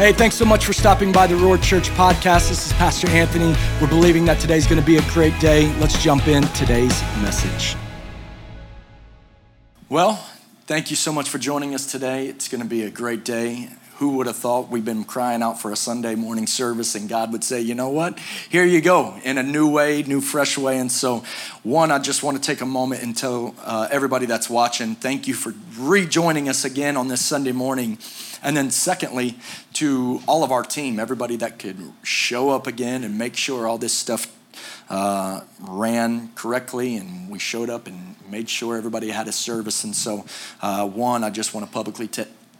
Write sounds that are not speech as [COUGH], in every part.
Hey, thanks so much for stopping by the Roar Church podcast. This is Pastor Anthony. We're believing that today's going to be a great day. Let's jump in today's message. Well, thank you so much for joining us today. It's going to be a great day. Who would have thought we've been crying out for a Sunday morning service and God would say, you know what? Here you go in a new way, new, fresh way. And so, one, I just want to take a moment and tell uh, everybody that's watching, thank you for rejoining us again on this Sunday morning. And then, secondly, to all of our team, everybody that could show up again and make sure all this stuff uh, ran correctly, and we showed up and made sure everybody had a service. And so, uh, one, I just want to publicly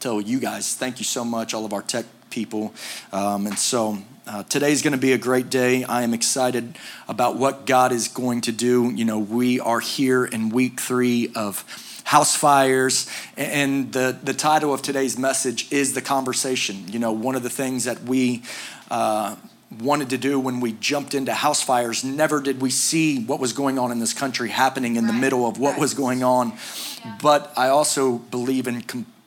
tell you guys thank you so much, all of our tech people. Um, and so, uh, today's going to be a great day. I am excited about what God is going to do. You know, we are here in week three of house fires. And the, the title of today's message is The Conversation. You know, one of the things that we uh, wanted to do when we jumped into house fires, never did we see what was going on in this country happening in right. the middle of what right. was going on. Yeah. But I also believe in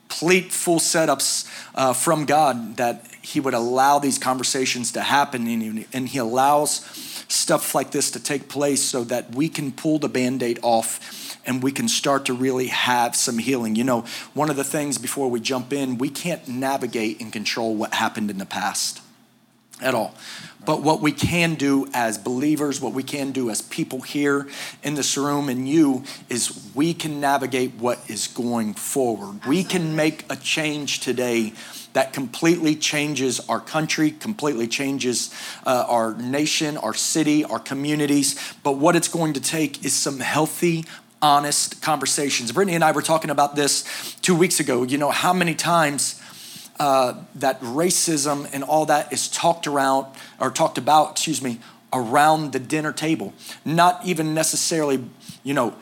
complete full setups uh, from God that He would allow these conversations to happen and and he allows stuff like this to take place so that we can pull the band aid off and we can start to really have some healing. You know, one of the things before we jump in, we can't navigate and control what happened in the past at all. But what we can do as believers, what we can do as people here in this room and you, is we can navigate what is going forward. Absolutely. We can make a change today that completely changes our country, completely changes uh, our nation, our city, our communities. But what it's going to take is some healthy honest conversations. Brittany and I were talking about this two weeks ago. You know, how many times uh, that racism and all that is talked around or talked about, excuse me, around the dinner table. Not even necessarily, you know,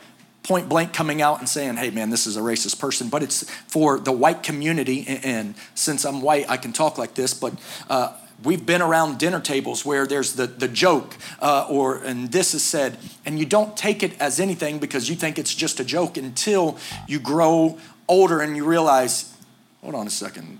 point blank coming out and saying, hey man, this is a racist person, but it's for the white community. And, since I'm white, I can talk like this, but uh, we've been around dinner tables where there's the, the joke uh, or and this is said and you don't take it as anything because you think it's just a joke until you grow older and you realize hold on a second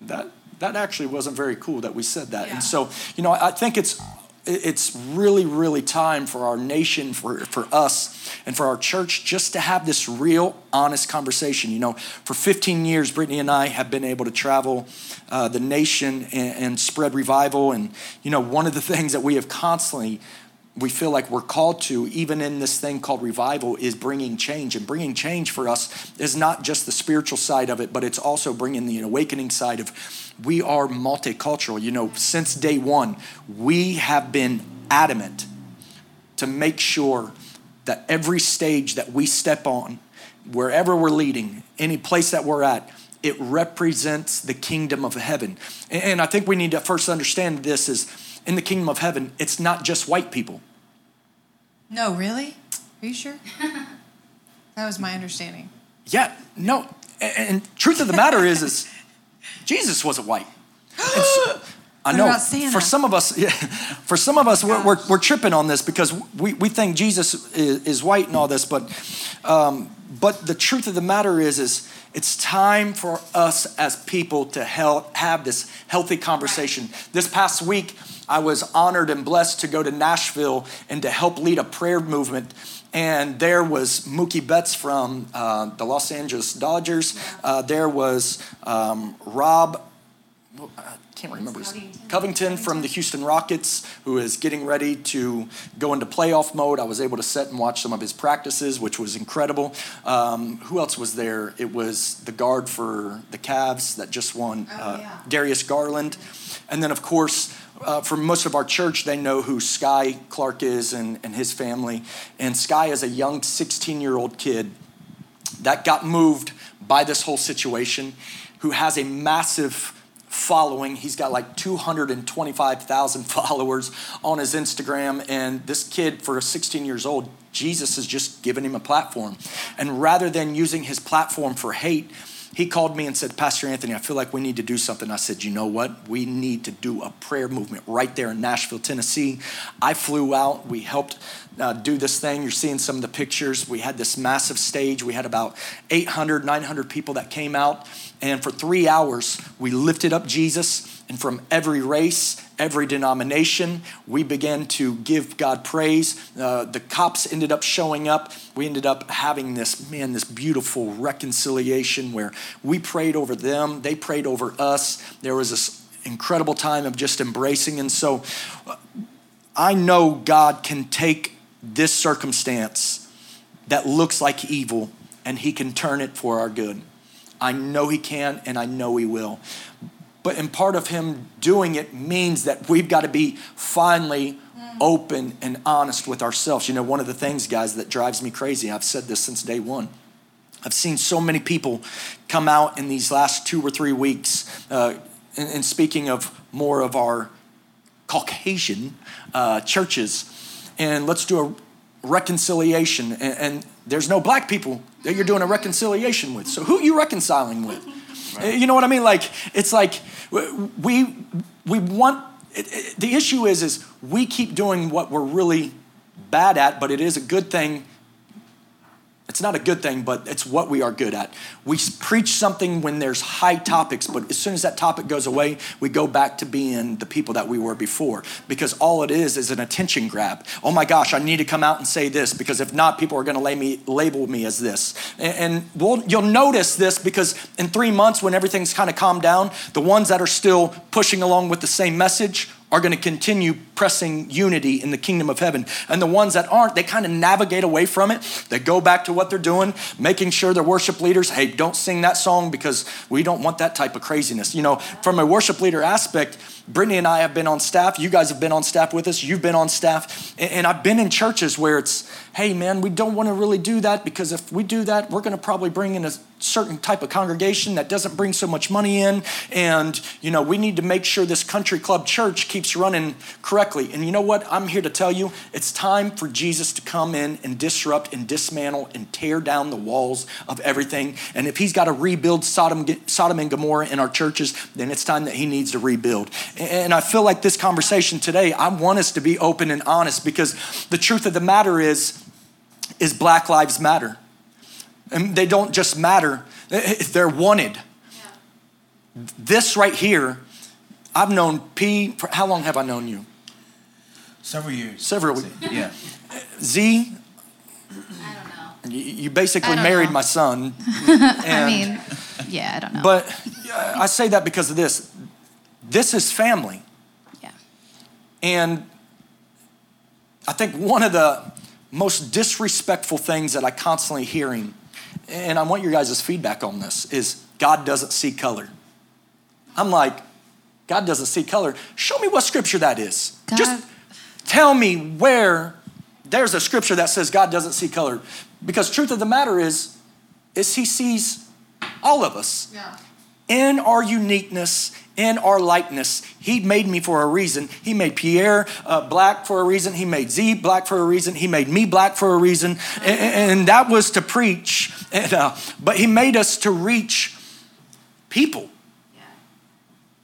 that that actually wasn't very cool that we said that yeah. and so you know i think it's it's really, really time for our nation, for, for us, and for our church just to have this real, honest conversation. You know, for 15 years, Brittany and I have been able to travel uh, the nation and, and spread revival. And, you know, one of the [LAUGHS] things that we have constantly we feel like we're called to, even in this thing called revival, is bringing change. And bringing change for us is not just the spiritual side of it, but it's also bringing the awakening side of we are multicultural. You know, since day one, we have been adamant to make sure that every stage that we step on, wherever we're leading, any place that we're at, it represents the kingdom of heaven. And I think we need to first understand this is in the kingdom of heaven, it's not just white people. No, really? Are you sure? [LAUGHS] that was my understanding. Yeah, no. And, and truth of the matter is, is [LAUGHS] Jesus wasn't white. [GASPS] So, I know. For some of us, [LAUGHS] yeah, for some of us, we're, we're, we're, tripping on this because we, we think Jesus is, is white and all this, but um, but the truth of the matter is, is it's time for us as people to help have this healthy conversation. This past week, I was honored and blessed to go to Nashville and to help lead a prayer movement. And there was Mookie Betts from uh, the Los Angeles Dodgers. Uh, there was um, Rob, I can't remember his Covington. Covington from the Houston Rockets, who is getting ready to go into playoff mode. I was able to sit and watch some of his practices, which was incredible. Um, who else was there? It was the guard for the Cavs that just won, oh, uh, yeah. Darius Garland. And then, of course, uh, for most of our church, they know who Skyy Clark is and, and his family. And Skyy is a young 16 year old kid that got moved by this whole situation, who has a massive following. He's got like 225,000 [LAUGHS] followers on his Instagram. And this kid, for 16 years old, Jesus has just given him a platform. And rather than using his platform for hate, he called me and said, Pastor Anthony, I feel like we need to do something. I said, You know what? We need to do a prayer movement right there in Nashville, Tennessee. I flew out. We helped uh, do this thing. You're seeing some of the pictures. We had this massive stage. We had about 800, 900 people that came out. And for three hours, we lifted up Jesus. And from every race, every denomination, we began to give God praise. Uh, the cops ended up showing up. We ended up having this, man, this beautiful reconciliation where we prayed over them, they prayed over us. There was this incredible time of just embracing. And so uh, I know God can take this circumstance that looks like evil and He can turn it for our good. I know He can and I know He will. But in part of Him doing it means that we've got to be finally open and honest with ourselves. You know, one of the things, guys, that drives me crazy, I've said this since day one. I've seen so many people come out in these last two or three weeks, uh, and, and speaking of more of our Caucasian uh, churches, and let's do a reconciliation. And, and, there's no black people that you're doing a reconciliation with. So who are you reconciling with? Right. You know what I mean? Like it's like we we want. It, it, the issue is is we keep doing what we're really bad at, but it is a good thing it's not a good thing, but it's what we are good at. We preach something when there's high topics, but as soon as that topic goes away, we go back to being the people that we were before because all it is is an attention grab. Oh my gosh, I need to come out and say this because if not, people are going to me, label me as this. And, we'll, you'll notice this because in three months, when everything's kind of calmed down, the ones that are still pushing along with the same message are going to continue pressing unity in the kingdom of heaven. And the ones that aren't, they kind of navigate away from it. They go back to what they're doing, making sure their worship leaders, hey, don't sing that song because we don't want that type of craziness. You know, from a worship leader aspect, Brittany and I have been on staff. You guys have been on staff with us. You've been on staff. And I've been in churches where it's, hey, man, we don't want to really do that because if we do that, we're going to probably bring in a certain type of congregation that doesn't bring so much money in. And, you know, we need to make sure this country club church keeps running correctly. And you know what? I'm here to tell you it's time for Jesus to come in and disrupt and dismantle and tear down the walls of everything. And if he's got to rebuild Sodom, Sodom and Gomorrah in our churches, then it's time that he needs to rebuild. And I feel like this conversation today, I want us to be open and honest because the truth of the matter is, is Black Lives Matter. And they don't just matter, they're wanted. Yeah. This right here, I've known P, for how long have I known you? Several years. Several, yeah. Z, I don't know. You basically married know. my son. [LAUGHS] I mean, yeah, I don't know. But uh, I say that because of this. This is family. Yeah. And I think one of the most disrespectful things that I constantly hearing, and I want your guys' feedback on this, is God doesn't see color. I'm like, God doesn't see color. Show me what scripture that is. God. Just tell me where there's a scripture that says God doesn't see color. Because truth of the matter is, is he sees all of us. Yeah. In our uniqueness, in our likeness. He made me for a reason. He made Pierre uh, black for a reason. He made Z black for a reason. He made me black for a reason. And, and that was to preach. And, uh, but He made us to reach people.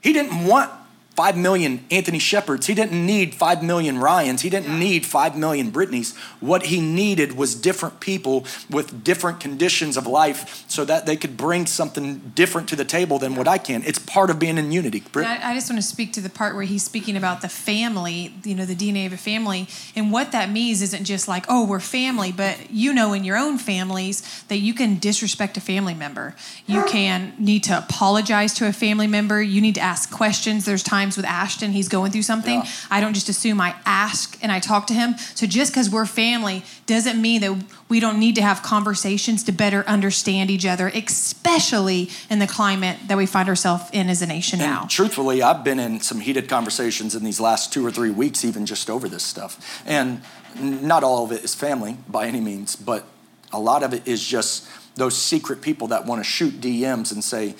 He didn't want 5 million Anthony Shepherds. He didn't need 5 million Ryans. He didn't need 5 million Britneys. What he needed was different people with different conditions of life so that they could bring something different to the table than what I can. It's part of being in unity. I, I, just want to speak to the part where he's speaking about the family, you know, the DNA of a family. And what that means isn't just like, oh, we're family, but you know in your own families that you can disrespect a family member. You can need to apologize to a family member. You need to ask questions. There's times times with Ashton, he's going through something. Yeah. I don't just assume I ask and I talk to him. So just because we're family doesn't mean that we don't need to have conversations to better understand each other, especially in the climate that we find ourselves in as a nation and now. Truthfully, I've been in some heated conversations in these last two or three weeks, even just over this stuff. And not all of it is family by any means, but a lot of it is just those secret people that want to shoot DMs and say,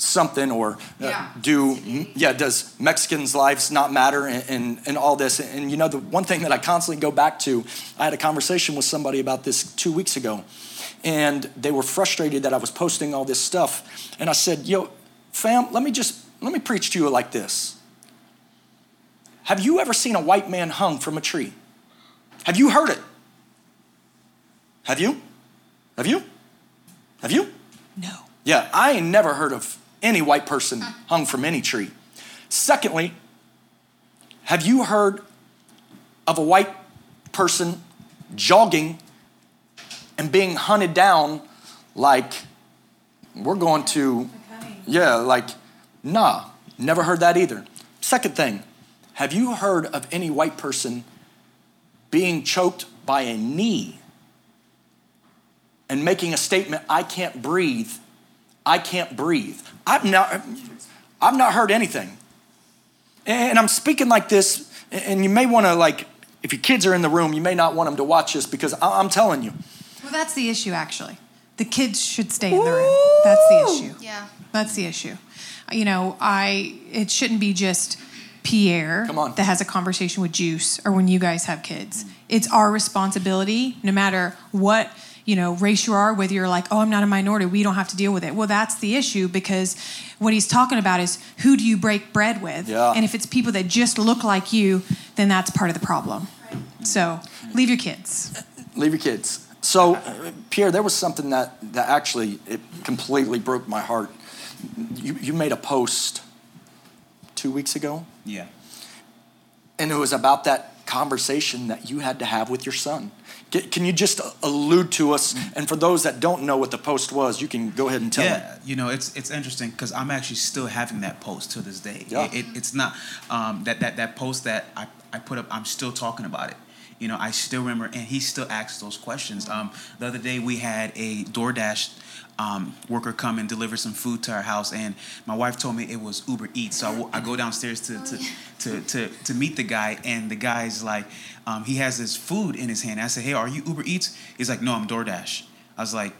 something or uh, yeah. do yeah does mexicans lives not matter and, and, and all this? And you know the one thing that i constantly go back to i had a conversation with somebody about this two weeks ago and they were frustrated that i was posting all this stuff. And i said yo fam let me just let me preach to you like this. Have you ever seen a white man hung from a tree? Have you heard it? Have you? Have you? Have you? No. Yeah, I ain't never heard of any white person hung from any tree. Secondly, have you heard of a white person jogging and being hunted down like we're going to, yeah, like, nah, never heard that either. Second thing, have you heard of any white person being choked by a knee and making a statement, I can't breathe, I can't breathe? I've not, I've not heard anything. And I'm speaking like this, and you may want to, like, if your kids are in the room, you may not want them to watch this because I'm telling you. Well, that's the issue, actually. The kids should stay in the room. That's the issue. Yeah. That's the issue. You know, I it shouldn't be just Pierre that has a conversation with Juice or when you guys have kids. It's our responsibility, no matter what you know race you are whether you're like oh i'm not a minority we don't have to deal with it. Well that's the issue because what he's talking about is who do you break bread with? Yeah. and if it's people that just look like you then that's part of the problem. So leave your kids. Leave your kids. So uh, pierre there was something that that actually it completely broke my heart. You, you made a post two weeks ago? Yeah. And it was about that conversation that you had to have with your son can you just allude to us? And for those that don't know what the post was, you can go ahead and tell yeah, them. you know, it's it's interesting because I'm actually still having that post to this day. Yeah. It, it, it's not um, that that that post that I, I put up. I'm still talking about it. You know, I still remember, and he still asks those questions. Um, the other day we had a DoorDash um, worker come and deliver some food to our house, and my wife told me it was Uber Eats. So I, go downstairs to, to, to, to, to meet the guy, and the guy's like, um, he has his food in his hand. I said, Hey, are you Uber Eats? He's like, No, I'm DoorDash. I was like,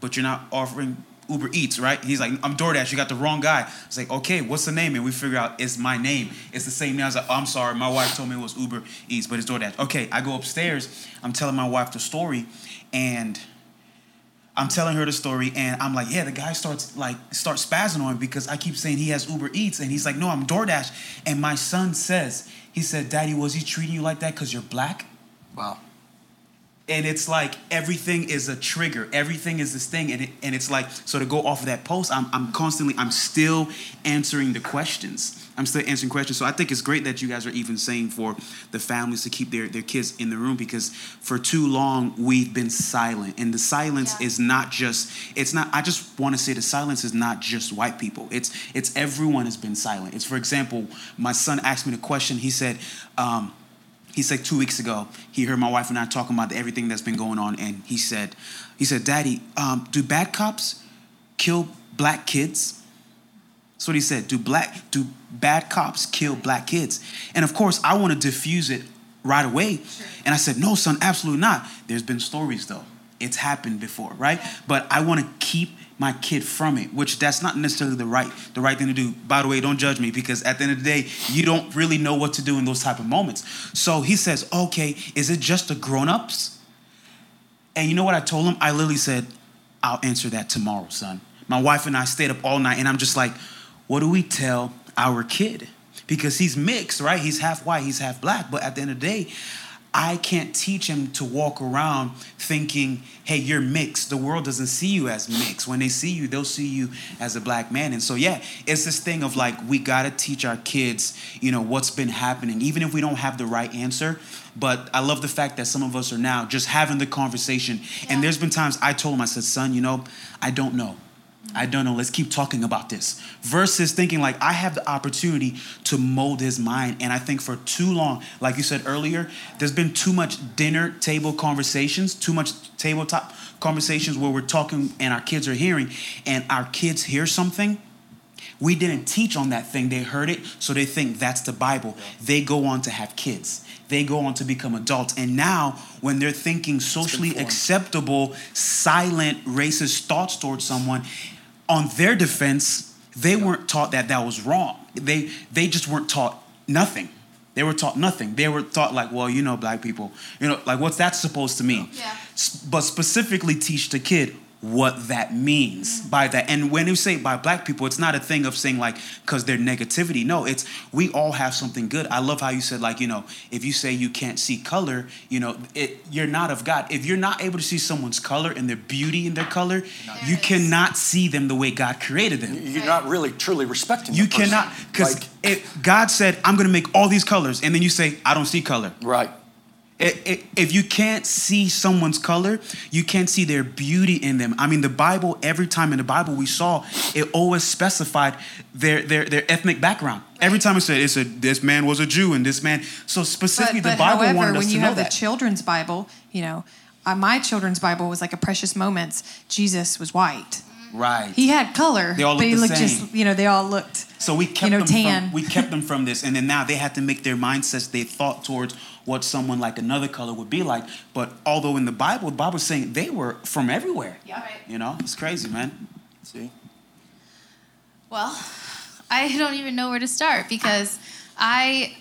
But you're not offering Uber Eats, right? He's like, I'm DoorDash. You got the wrong guy. I was like, okay, what's the name? And we figure out it's my name. It's the same name. I was like, oh, I'm sorry. My wife told me it was Uber Eats, but it's DoorDash. Okay, I go upstairs. I'm telling my wife the story, and I'm telling her the story, and I'm like, yeah, the guy starts like starts spazzing on because I keep saying he has Uber Eats, and he's like, no, I'm DoorDash. And my son says, he said, Daddy, was he treating you like that because you're black? Wow. And it's like everything is a trigger. Everything is this thing, and it, and it's like so to go off of that post, I'm I'm constantly I'm still answering the questions I'm still answering questions. So I think it's great that you guys are even saying for the families to keep their, their kids in the room because for too long we've been silent. And the silence yeah. is not just, it's not, I just want to say the silence is not just white people. It's it's everyone has been silent. It's for example, my son asked me the question, he said, um, he said two weeks ago, he heard my wife and I talking about everything that's been going on, and he said, he said, Daddy, um, do bad cops kill black kids? That's what he said. Do black do bad cops kill black kids? And of course, I want to diffuse it right away. And I said, no, son, absolutely not. There's been stories though. It's happened before, right? But I want to keep my kid from it, which that's not necessarily the right the right thing to do. By the way, don't judge me because at the end of the day, you don't really know what to do in those type of moments. So he says, "Okay, is it just the grown-ups?" And you know what I told him? I literally said, "I'll answer that tomorrow, son." My wife and I stayed up all night and I'm just like, what do we tell our kid? Because he's mixed, right? He's half white, he's half black. But at the end of the day, I can't teach him to walk around thinking, hey, you're mixed. The world doesn't see you as mixed. When they see you, they'll see you as a black man. And so, yeah, it's this thing of like, we got to teach our kids, you know, what's been happening, even if we don't have the right answer. But I love the fact that some of us are now just having the conversation. Yeah. And there's been times I told him, I said, son, you know, I don't know. I don't know, let's keep talking about this. Versus thinking like I have the opportunity to mold his mind. And I think for too long, like you said earlier, there's been too much dinner table conversations, too much tabletop conversations where we're talking and our kids are hearing, and our kids hear something. We didn't teach on that thing. They heard it, so they think that's the Bible. They go on to have kids they go on to become adults. And now, when they're thinking socially acceptable, silent, racist thoughts towards someone, on their defense, they weren't taught that that was wrong. They they just weren't taught nothing. They were taught nothing. They were taught like, well, you know, black people, you know, like what's that supposed to mean? Yeah. But specifically teach the kid what that means by that. And when you say by black people, it's not a thing of saying like because they're negativity. No, it's we all have something good. I love how you said like you know if you say you can't see color, you know it you're not of God. If you're not able to see someone's color and their beauty in their color, yes. you cannot see them the way God created them. You're not really truly respecting. You cannot because like, God said I'm going to make all these colors, and then you say I don't see color. Right if you can't see someone's color, you can't see their beauty in them. I mean, the Bible, every time in the Bible we saw, it always specified their their, their ethnic background. Every time it said, it said this man was a Jew and this man. So specifically, but, but the Bible however, wanted us when you have the children's Bible, you know, uh, my children's Bible was like a Precious Moments. Jesus was white. Right. He had color, they all but he looked same. just, you know, they all looked. So we kept you know, them tan. from we kept them from this, and then now they had to make their mindsets, they thought towards what someone like another color would be like. But although in the Bible, the Bible's saying they were from everywhere. Yeah, right. You know, it's crazy, man. See. Well, I don't even know where to start because I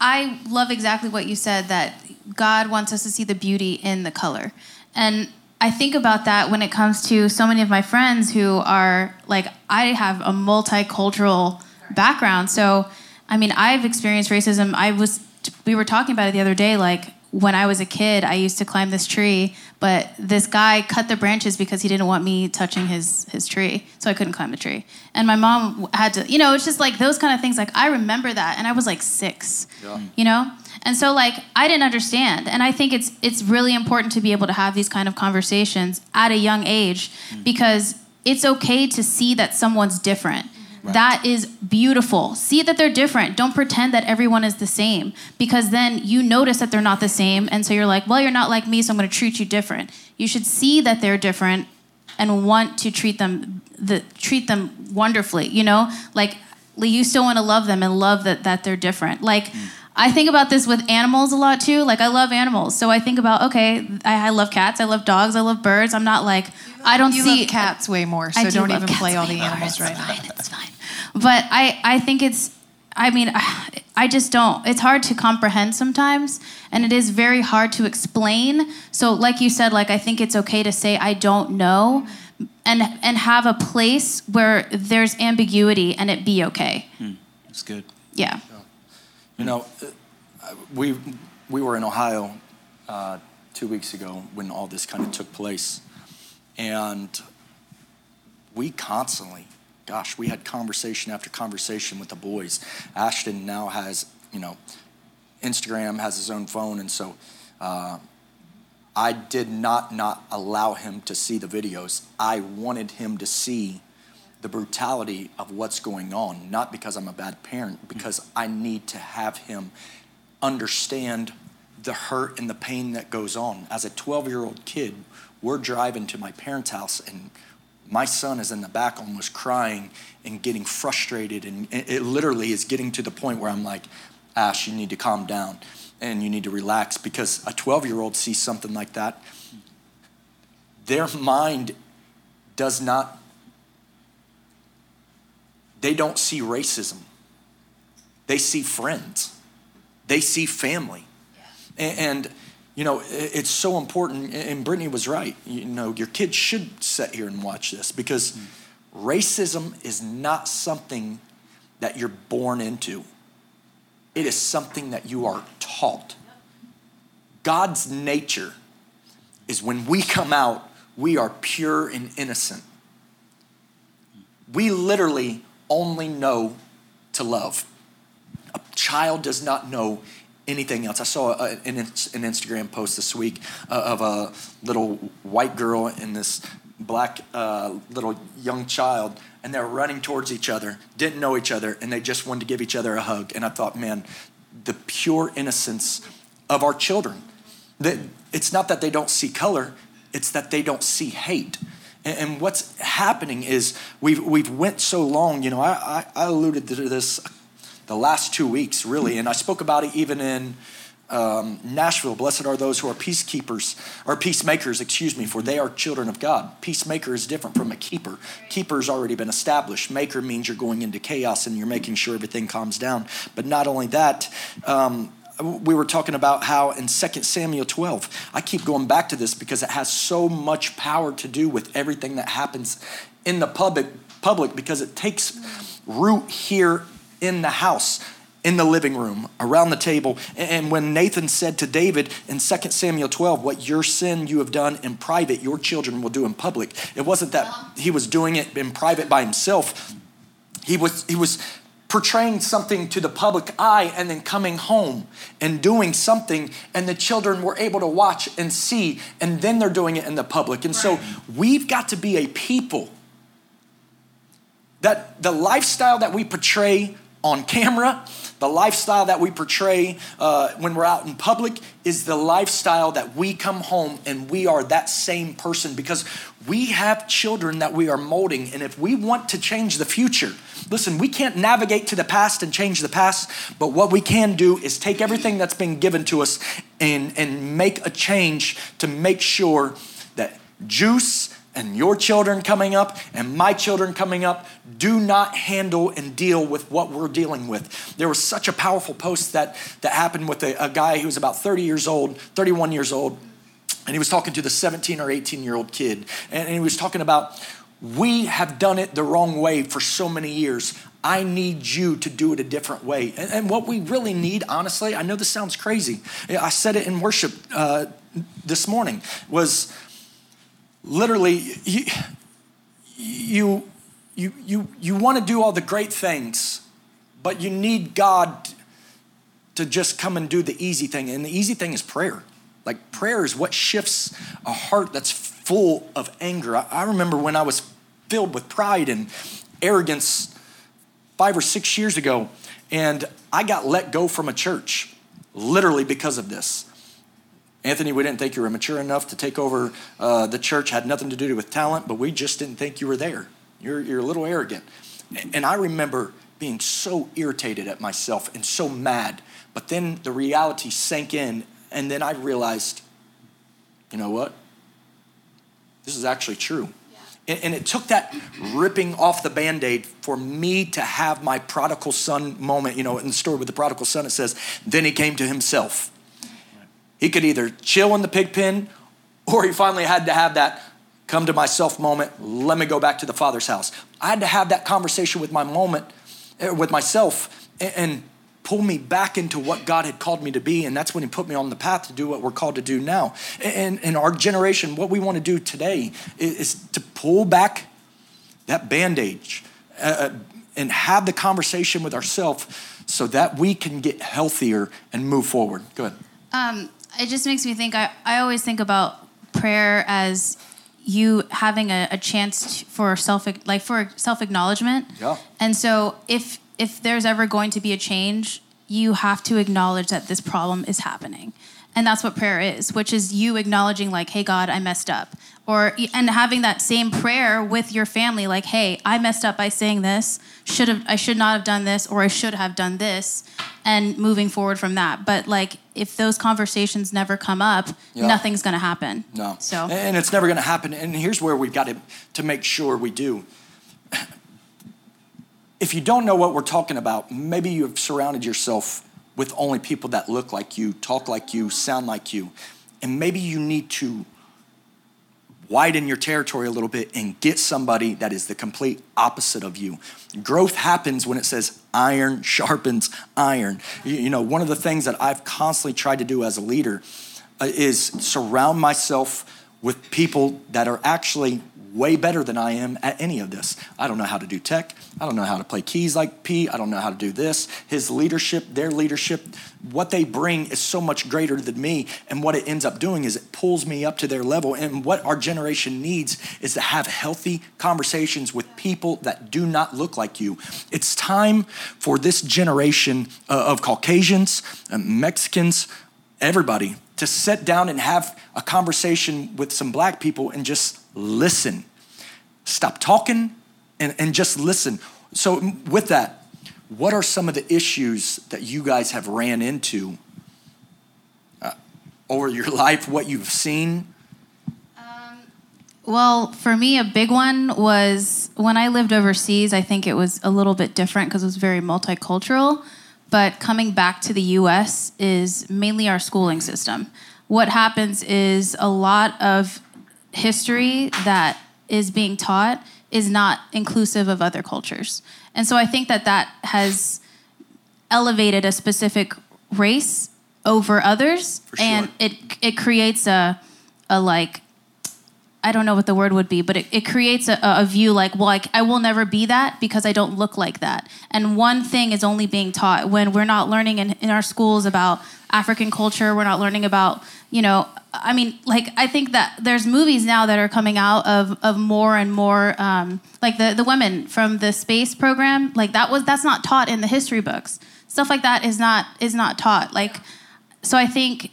I love exactly what you said that God wants us to see the beauty in the color. And I think about that when it comes to so many of my friends who are like, I have a multicultural background. So, I mean, I've experienced racism. I was, we were talking about it the other day, like, when I was a kid, I used to climb this tree, but this guy cut the branches because he didn't want me touching his his tree, so I couldn't climb the tree. And my mom had to, you know, it's just like those kind of things. Like I remember that, and I was like six, yeah. you know. And so like I didn't understand, and I think it's it's really important to be able to have these kind of conversations at a young age mm. because it's okay to see that someone's different Right. That is beautiful. See that they're different. Don't pretend that everyone is the same because then you notice that they're not the same. And so you're like, well, you're not like me, so I'm going to treat you different. You should see that they're different and want to treat them the treat them wonderfully, you know? Like you still want to love them and love that that they're different. Like mm. I think about this with animals a lot too. Like I love animals, so I think about okay, I, I love cats, I love dogs, I love birds. I'm not like I don't you see cats way more, so do don't even play all the animals right now. It's fine. But I, I think it's, I mean, I just don't. It's hard to comprehend sometimes, and it is very hard to explain. So, like you said, like I think it's okay to say I don't know, and and have a place where there's ambiguity and it be okay. Hmm. That's good. Yeah. You know, we we were in Ohio uh, two weeks ago when all this kind of took place, and we constantly gosh, we had conversation after conversation with the boys. Ashton now has, you know, Instagram, has his own phone, and so uh, I did not not allow him to see the videos. I wanted him to see the brutality of what's going on, not because I'm a bad parent, mm. because I need to have him understand the hurt and the pain that goes on. As a 12 year old kid, we're driving to my parents' house and my son is in the back almost crying and getting frustrated. And it literally is getting to the point where I'm like, Ash, you need to calm down and you need to relax because a 12 year old sees something like that. Their mind does not, they don't see racism. They see friends, they see family. And, you know, it's so important, and Brittany was right. You know, your kids should sit here and watch this because mm. racism is not something that you're born into, it is something that you are taught. God's nature is when we come out, we are pure and innocent. We literally only know to love. A child does not know anything else. I saw a, an, an, Instagram post this week uh, of a little white girl and this black uh, little young child, and they're running towards each other, didn't know each other, and they just wanted to give each other a hug. And I thought, man, the pure innocence of our children. It's not that they don't see color; it's that they don't see hate. And, and what's happening is we've we've went so long. You know, I, I, I alluded to this the last two weeks, really. And I spoke about it even in um, Nashville. Blessed are those who are peacekeepers, or peacemakers, excuse me, for they are children of God. Peacemaker is different from a keeper. Keeper's already been established. Maker means you're going into chaos and you're making sure everything calms down. But not only that, um, we were talking about how in 2 Samuel 12, I keep going back to this because it has so much power to do with everything that happens in the public, public because it takes root here in the house in the living room, around the table. And when Nathan said to David in 2 Samuel 12, What your sin you have done in private, your children will do in public. It wasn't that he was doing it in private by himself. He was, he was portraying something to the public eye and then coming home and doing something, and the children were able to watch and see, and then they're doing it in the public. And so we've got to be a people that the lifestyle that we portray on camera, the lifestyle that we portray uh, when we're out in public is the lifestyle that we come home and we are that same person because we have children that we are molding. And if we want to change the future, listen, we can't navigate to the past and change the past, but what we can do is take everything that's been given to us and, and make a change to make sure that juice and your children coming up and my children coming up do not handle and deal with what we're dealing with. There was such a powerful post that, that happened with a, a guy who was about 30 years old, 31 years old, and he was talking to the 17 or 18 year old kid. And, and he was talking about, we have done it the wrong way for so many years. I need you to do it a different way. And, and, what we really need, honestly, I know this sounds crazy. I said it in worship uh, this morning, was literally you you you you, you want to do all the great things but you need god to just come and do the easy thing. And the easy thing is prayer. Like prayer is what shifts a heart that's full of anger. I, I remember when i was filled with pride and arrogance five or six years ago and i got let go from a church literally because of this Anthony, we didn't think you were mature enough to take over uh, the church, had nothing to do with talent, but we just didn't think you were there. You're, you're a little arrogant. And I remember being so irritated at myself and so mad. But then the reality sank in, and then I realized, you know what? This is actually true. Yeah. And, and it took that ripping off the band aid for me to have my prodigal son moment. You know, in the story with the prodigal son, it says, Then he came to himself. He could either chill in the pig pen or he finally had to have that come to myself moment. Let me go back to the Father's house. I had to have that conversation with my moment, eh, with myself, and pull me back into what God had called me to be. And that's when He put me on the path to do what we're called to do now. And in our generation, what we want to do today is to pull back that bandage uh, and have the conversation with ourselves so that we can get healthier and move forward. Go ahead. Um, it just makes me think. I, I always think about prayer as you having a, a chance for self like for self acknowledgement. Yeah. And so if if there's ever going to be a change, you have to acknowledge that this problem is happening. And that's what prayer is, which is you acknowledging like, "Hey God, I messed up." Or and having that same prayer with your family like, "Hey, I messed up by saying this. Should have I should not have done this or I should have done this." And moving forward from that. But like if those conversations never come up, yeah. nothing's going to happen. No. So and it's never going to happen. And here's where we've got to to make sure we do. If you don't know what we're talking about, maybe you've surrounded yourself with only people that look like you, talk like you, sound like you, and maybe you need to widen your territory a little bit and get somebody that is the complete opposite of you. Growth happens when it says iron [LAUGHS] sharpens iron. You, know, one of the things that I've constantly tried to do as a leader uh, is surround myself with people that are actually way better than I am at any of this. I don't know how to do tech. I don't know how to play keys like P. I don't know how to do this. His leadership, their leadership, what they bring is so much greater than me. And what it ends up doing is it pulls me up to their level. And what our generation needs is to have healthy conversations with people that do not look like you. It's time for this generation uh, of Caucasians, Mexicans, everybody to sit down and have a conversation with some black people and just listen. Stop talking and, and just listen. So, with that, what are some of the issues that you guys have ran into uh, over your [LAUGHS] life, what you've seen? Um, well, for me, a big one was when I lived overseas. I think it was a little bit different because it was very multicultural. but coming back to the US is mainly our schooling system. What happens is a lot of history that is being taught is not inclusive of other cultures. And so I think that that has elevated a specific race over others sure. and it it creates a a like I don't know what the word would be, but it, it creates a, a view like, well, I, I will never be that because I don't look like that. And one thing is only being taught when we're not learning in, in our schools about African culture, we're not learning about, you know, I mean, like, I think that there's movies now that are coming out of, of more and more, um, like the, the women from the space program, like that was, that's not taught in the history books. Stuff like that is not, is not taught. Like, so I think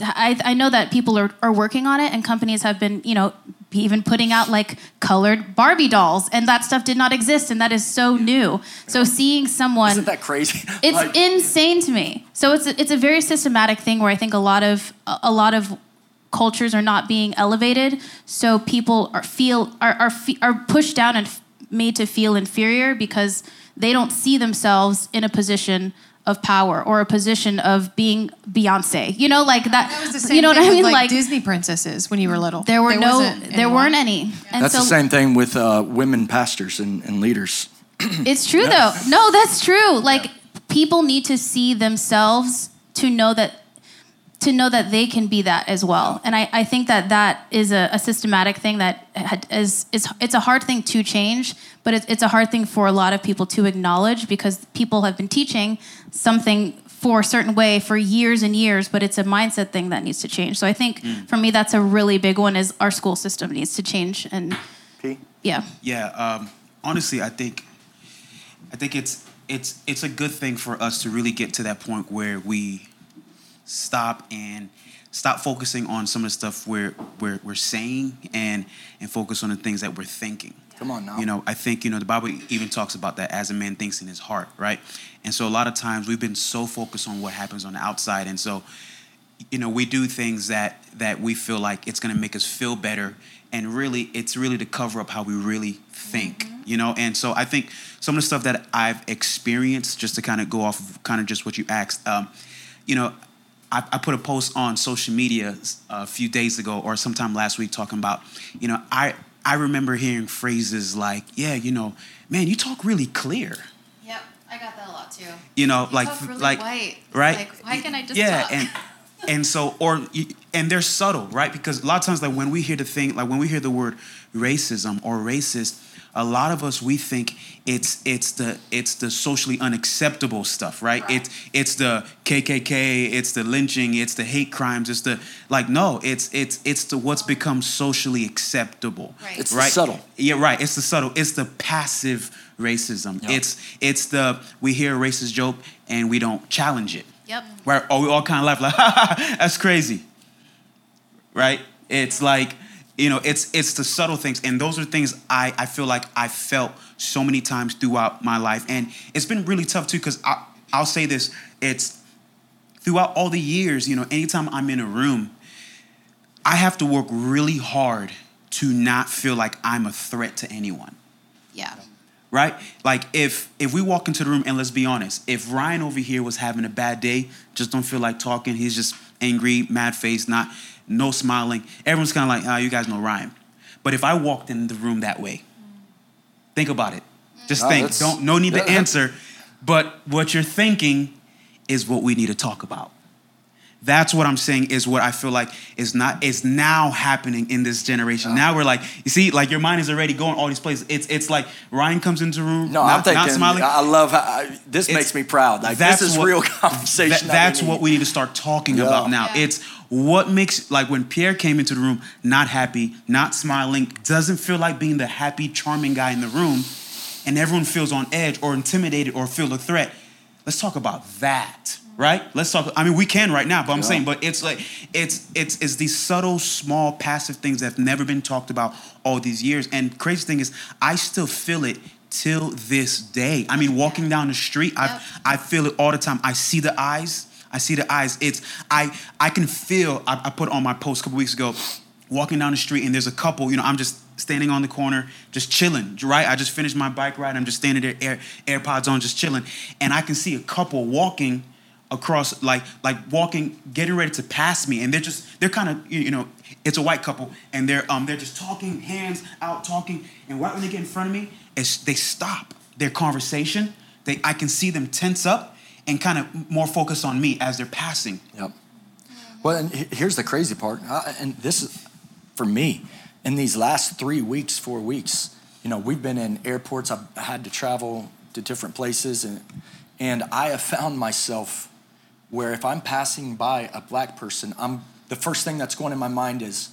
I, I know that people are, are working on it and companies have been you know even putting out like colored barbie dolls and that stuff did not exist and that is so new. So seeing someone Isn't that crazy? [LAUGHS] it's Like, insane to me. So it's a, it's a very systematic thing where i think a lot of a lot of cultures are not being elevated. So people are feel are are, are pushed down and made to feel inferior because they don't see themselves in a position of power or a position of being Beyonce. You know, like that. That was the same you know what thing I with, mean? like, Like, Disney princesses when you were little. there were no, there anyone. weren't any. And that's so the same thing with uh, women pastors and, and leaders. [CLEARS THROAT] It's true though. No, that's true. Like people need to see themselves to know that to know that they can be that as well. And I, I think that that is a, a systematic thing that had, is, is it's a hard thing to change, but it's, it's a hard thing for a lot of people to acknowledge because people have been teaching something for a certain way for years and years, but it's a mindset thing that needs to change. So I think for me, that's a really big one is our school system needs to change. And P? yeah. Yeah, um, honestly, I think I think it's it's it's a good thing for us to really get to that point where we stop and stop focusing on some of the stuff we're we're, we're saying and and focus on the things that we're thinking. Come on now. You know, I think you know the Bible even talks about that as a man thinks in his heart, right? And so a lot of times we've been so focused on what happens on the outside, and so you know we do things that that we feel like it's going to make us feel better and really it's really to cover up how we really think you know and so i think some of the stuff that i've experienced just to kind of go off of kind of just what you asked um, you know I, I put a post on social media a few days ago or sometime last week talking about you know i i remember hearing phrases like yeah you know man you talk really clear Yep, I got that a lot too. you know You like really like white. right Like, why can't I just talk yeah talk? and [LAUGHS] and so or and they're subtle right because a lot of times like when we hear the thing like when we hear the word racism or racist a lot of us we think it's it's the it's the socially unacceptable stuff right, it's it's the kkk it's the lynching it's the hate crimes it's the like no it's it's it's the what's become socially acceptable Right. It's the right subtle. yeah right it's the subtle it's the passive racism Yep. it's it's the we hear a racist joke and we don't challenge it Yep. right? Or we all kind of laugh like, [LAUGHS] ha, ha, ha, that's crazy, right? It's like, you know, it's it's the subtle things, and those are things I I feel like I felt so many times throughout my life, and it's been really tough too because I I'll say this, it's throughout all the years, you know, anytime I'm in a room, I have to work really hard to not feel like I'm a threat to anyone Yeah. right? Like if if we walk into the room and let's be honest, if Ryan over here was having a bad day, just don't feel like talking, he's just angry, mad face, not no smiling. Everyone's kind of like, ah, you guys know Ryan. But if I walked in the room that way, think about it. Just No, think. Don't no need to answer, but what you're thinking is what we need to talk about. That's what I'm saying is what I feel like is not is now happening in this generation. Now we're like, you see, like your mind is already going all these places. It's it's like Ryan comes into the room, No, not, I'm thinking. not smiling. I love how I, this It's- makes me proud. Like that's this is what- real conversation. That- that's what we need to start talking Yeah. about now. Yeah. It's what makes like when Pierre came into the room, not happy, not smiling, doesn't feel like being the happy, charming guy in the room, and everyone feels on edge or intimidated or feel a threat. Let's talk about that, right? Let's talk. I mean, we can right now, but I'm Yeah. saying, but it's like it's it's it's these subtle, small, passive things that have never been talked about all these years. And crazy thing is, I still feel it till this day. I mean, walking down the street, I Yep. I feel it all the time. I see the eyes. I see the eyes. It's I I can feel. I, I put on my post a couple weeks ago, walking down the street, and there's a couple. You know, I'm just standing on the corner, just chilling, right? I just finished my bike ride. I'm just standing there, Air, AirPods on, just chilling. And I can see a couple walking across, like, like walking, getting ready to pass me. And they're just, they're kind of, you know, it's a white couple. And they're, um, they're just talking, hands out, talking. And right when they get in front of me, it's, they stop their conversation. They, I can see them tense up and kind of more focus on me as they're passing. Yep. Well, and here's the crazy part, uh, and this is for me. In these last three weeks, four weeks, you know, we've been in airports. I've had to travel to different places, and and I have found myself where if I'm passing by a black person, I'm the first thing that's going in my mind is,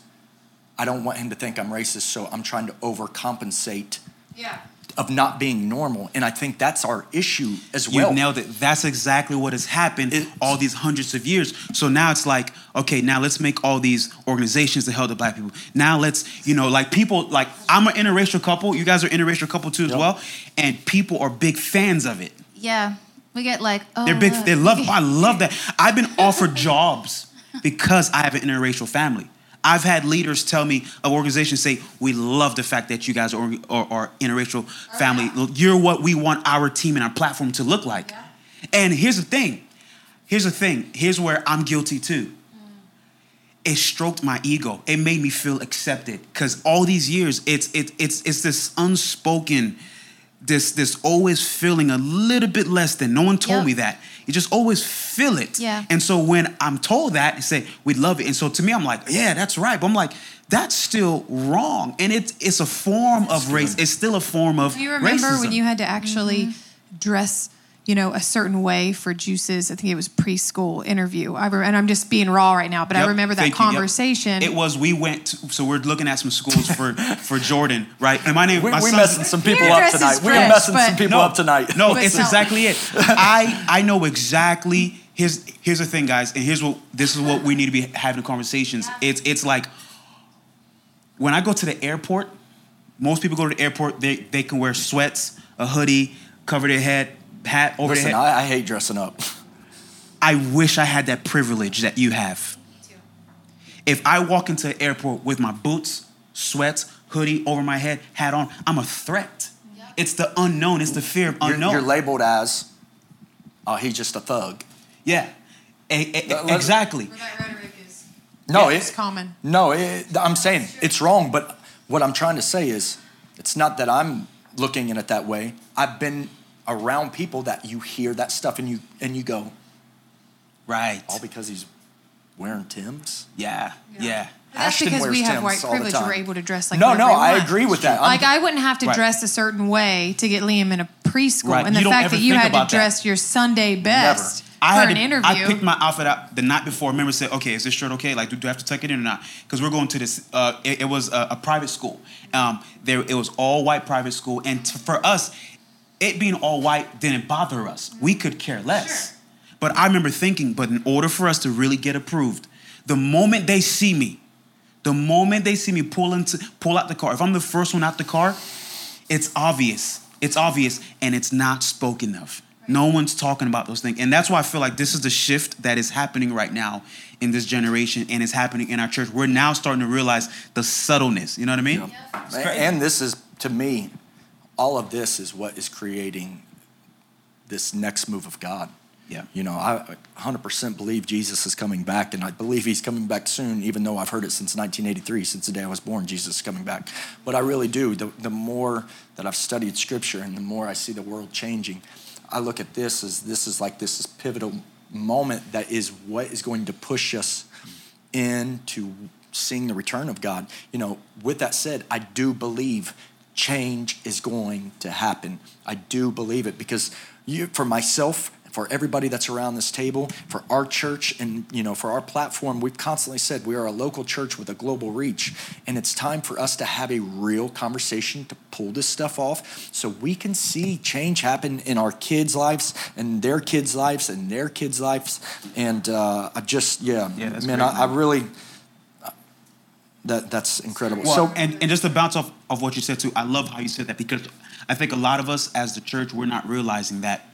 I don't want him to think I'm racist, so I'm trying to overcompensate. Yeah of not being normal. And I think that's our issue as well. You nailed it. That's exactly what has happened it, all these hundreds of years. So now it's like, okay, now let's make all these organizations to help the black people. Now let's, you know, like people, like I'm an interracial couple. You guys are interracial couple too as yep. well. And people are big fans of it. Yeah. We get like, oh. They're big, they love, I love that. I've been offered [LAUGHS] jobs because I have an interracial family. I've had leaders tell me of organizations say, "We love the fact that you guys are, are, are interracial family. You're what we want our team and our platform to look like." Yeah. And here's the thing. Here's the thing. Here's where I'm guilty too. Mm. It stroked my ego. It made me feel accepted because all these years, it's it, it's it's this unspoken this this always feeling a little bit less than. No one told yep. me that. You just always feel it. Yeah. And so when I'm told that, I say we love it. And so to me, I'm like, yeah, that's right. But I'm like, that's still wrong. And it's it's a form of race. It's still a form of. Do you remember racism. when you had to actually mm-hmm. dress? You know, a certain way for juices. I think it was preschool interview. I re- and I'm just being raw right now, but yep, I remember that conversation. Yep. It was we went. To, so we're looking at some schools for [LAUGHS] for Jordan, right? And my name. We, my we're messing some people up tonight. Fresh, we're messing some people no, up tonight. No, it's exactly it. [LAUGHS] I I know exactly. Here's here's the thing, guys, and here's what this is what we need to be having conversations. It's it's like when I go to the airport. Most people go to the airport. They they can wear sweats, a hoodie, cover their head hat over Listen, their head. I, I hate dressing up. I wish I had that privilege that you have. If I walk into an airport with my boots, sweats, hoodie over my head, hat on, I'm a threat. Yep. It's the unknown. It's the fear of unknown. You're, you're labeled as, oh, he's just a thug. Yeah, a, a, exactly. no, it's common. No, it, I'm saying it's wrong, but what I'm trying to say is, it's not that I'm looking at it that way. I've been around people that you hear that stuff and you and you go, right, all because he's wearing Tim's. Yeah, yeah. yeah. That's Ashton because we have white privilege. We're able to dress like no, no. I agree with that. Like I'm, I would not have to right. dress a certain way to get Liam in a preschool, right. and the fact that you had to dress that. your Sunday best. Never. I had to, an interview. I picked my outfit out the night before. Remember, said, "Okay, is this shirt okay? Like, do, do I have to tuck it in or not?" Because we're going to this. Uh, it, it, was a, a private school. Um, there, it was all white private school, and t- for us, it being all white didn't bother us. We could care less. Sure. But I remember thinking, but in order for us to really get approved, the moment they see me, the moment they see me pull into pull out the car, if I'm the first one out the car, it's obvious. It's obvious and it's not spoken of. No one's talking about those things. And that's why I feel like this is the shift that is happening right now in this generation and is happening in our church. We're now starting to realize the subtleness. You know what I mean? Yeah. And this is, to me, all of this is what is creating this next move of God. Yeah. You know, I 100% believe Jesus is coming back, and I believe he's coming back soon, even though I've heard it since 1983, since the day I was born, Jesus is coming back. But I really do. The, the more that I've studied scripture and the more I see the world changing, I look at this as this is like this is pivotal moment that is what is going to push us into seeing the return of God. You know, with that said, I do believe change is going to happen. I do believe it because you, for myself, for everybody that's around this table, for our church, and you know, for our platform, we've constantly said we are a local church with a global reach, and it's time for us to have a real conversation to pull this stuff off, so we can see change happen in our kids' lives, and their kids' lives, and their kids' lives, and uh, I just, yeah, yeah man, I, I really that that's incredible. Well, so and, and just to bounce off of what you said too, I love how you said that because I think a lot of us as the church we're not realizing that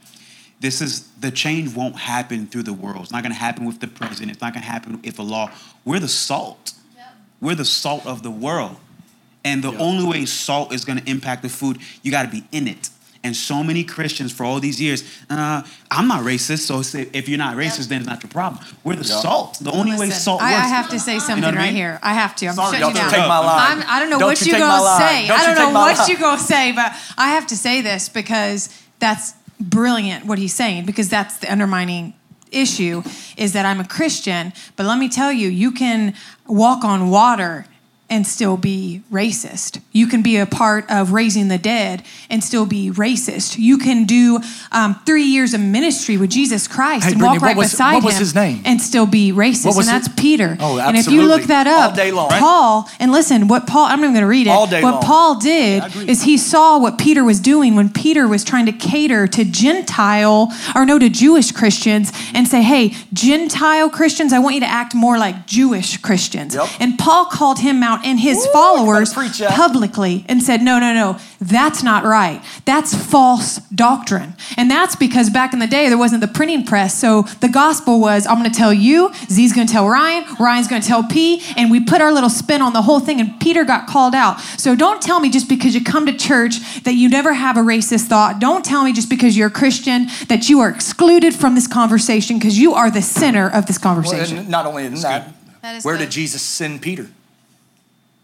this is the change won't happen through the world. It's not going to happen with the president. It's not going to happen if a law. We're the salt. Yep. We're the salt of the world. And the Yeah. only way salt is going to impact the food, you got to be in it. And so many Christians for all these years, uh, I'm not racist, so if you're not racist, then it's not your problem. We're the Yeah. salt. The only way salt I, works. I have to say something what I right mean? here. I have to. I'm Sorry, shutting y'all you just down. take my line. I'm, I don't know Don't what you you take gonna say. Don't I don't take know what line. you gonna say, but I have to say this because that's brilliant what he's saying because that's the undermining issue is that I'm a Christian, but let me tell you, you can walk on water and still be racist. You can be a part of raising the dead and still be racist. You can do um, three years of ministry with Jesus Christ Hey, and Brittany, walk right was- beside him and still be racist. And that's it? Peter. Oh, and if you look that up, long. Paul, and listen, what Paul, I'm not even going to read it. All day what long. Paul did agree. is he saw what Peter was doing when Peter was trying to cater to Gentile, or no, to Jewish Christians and say, hey, Gentile Christians, I want you to act more like Jewish Christians. Yep. And Paul called him out and his Ooh, followers better preach that. publicly and said, no, no, no, that's not right. That's false doctrine. And that's because back in the day, there wasn't the printing press. So the gospel was, I'm going to tell you, Z's going to tell Ryan, Ryan's going to tell P, and we put our little spin on the whole thing, and Peter got called out. So don't tell me just because you come to church that you never have a racist thought. Don't tell me just because you're a Christian that you are excluded from this conversation because you are the center of this conversation. and not only in that, That is where good. did Jesus send Peter?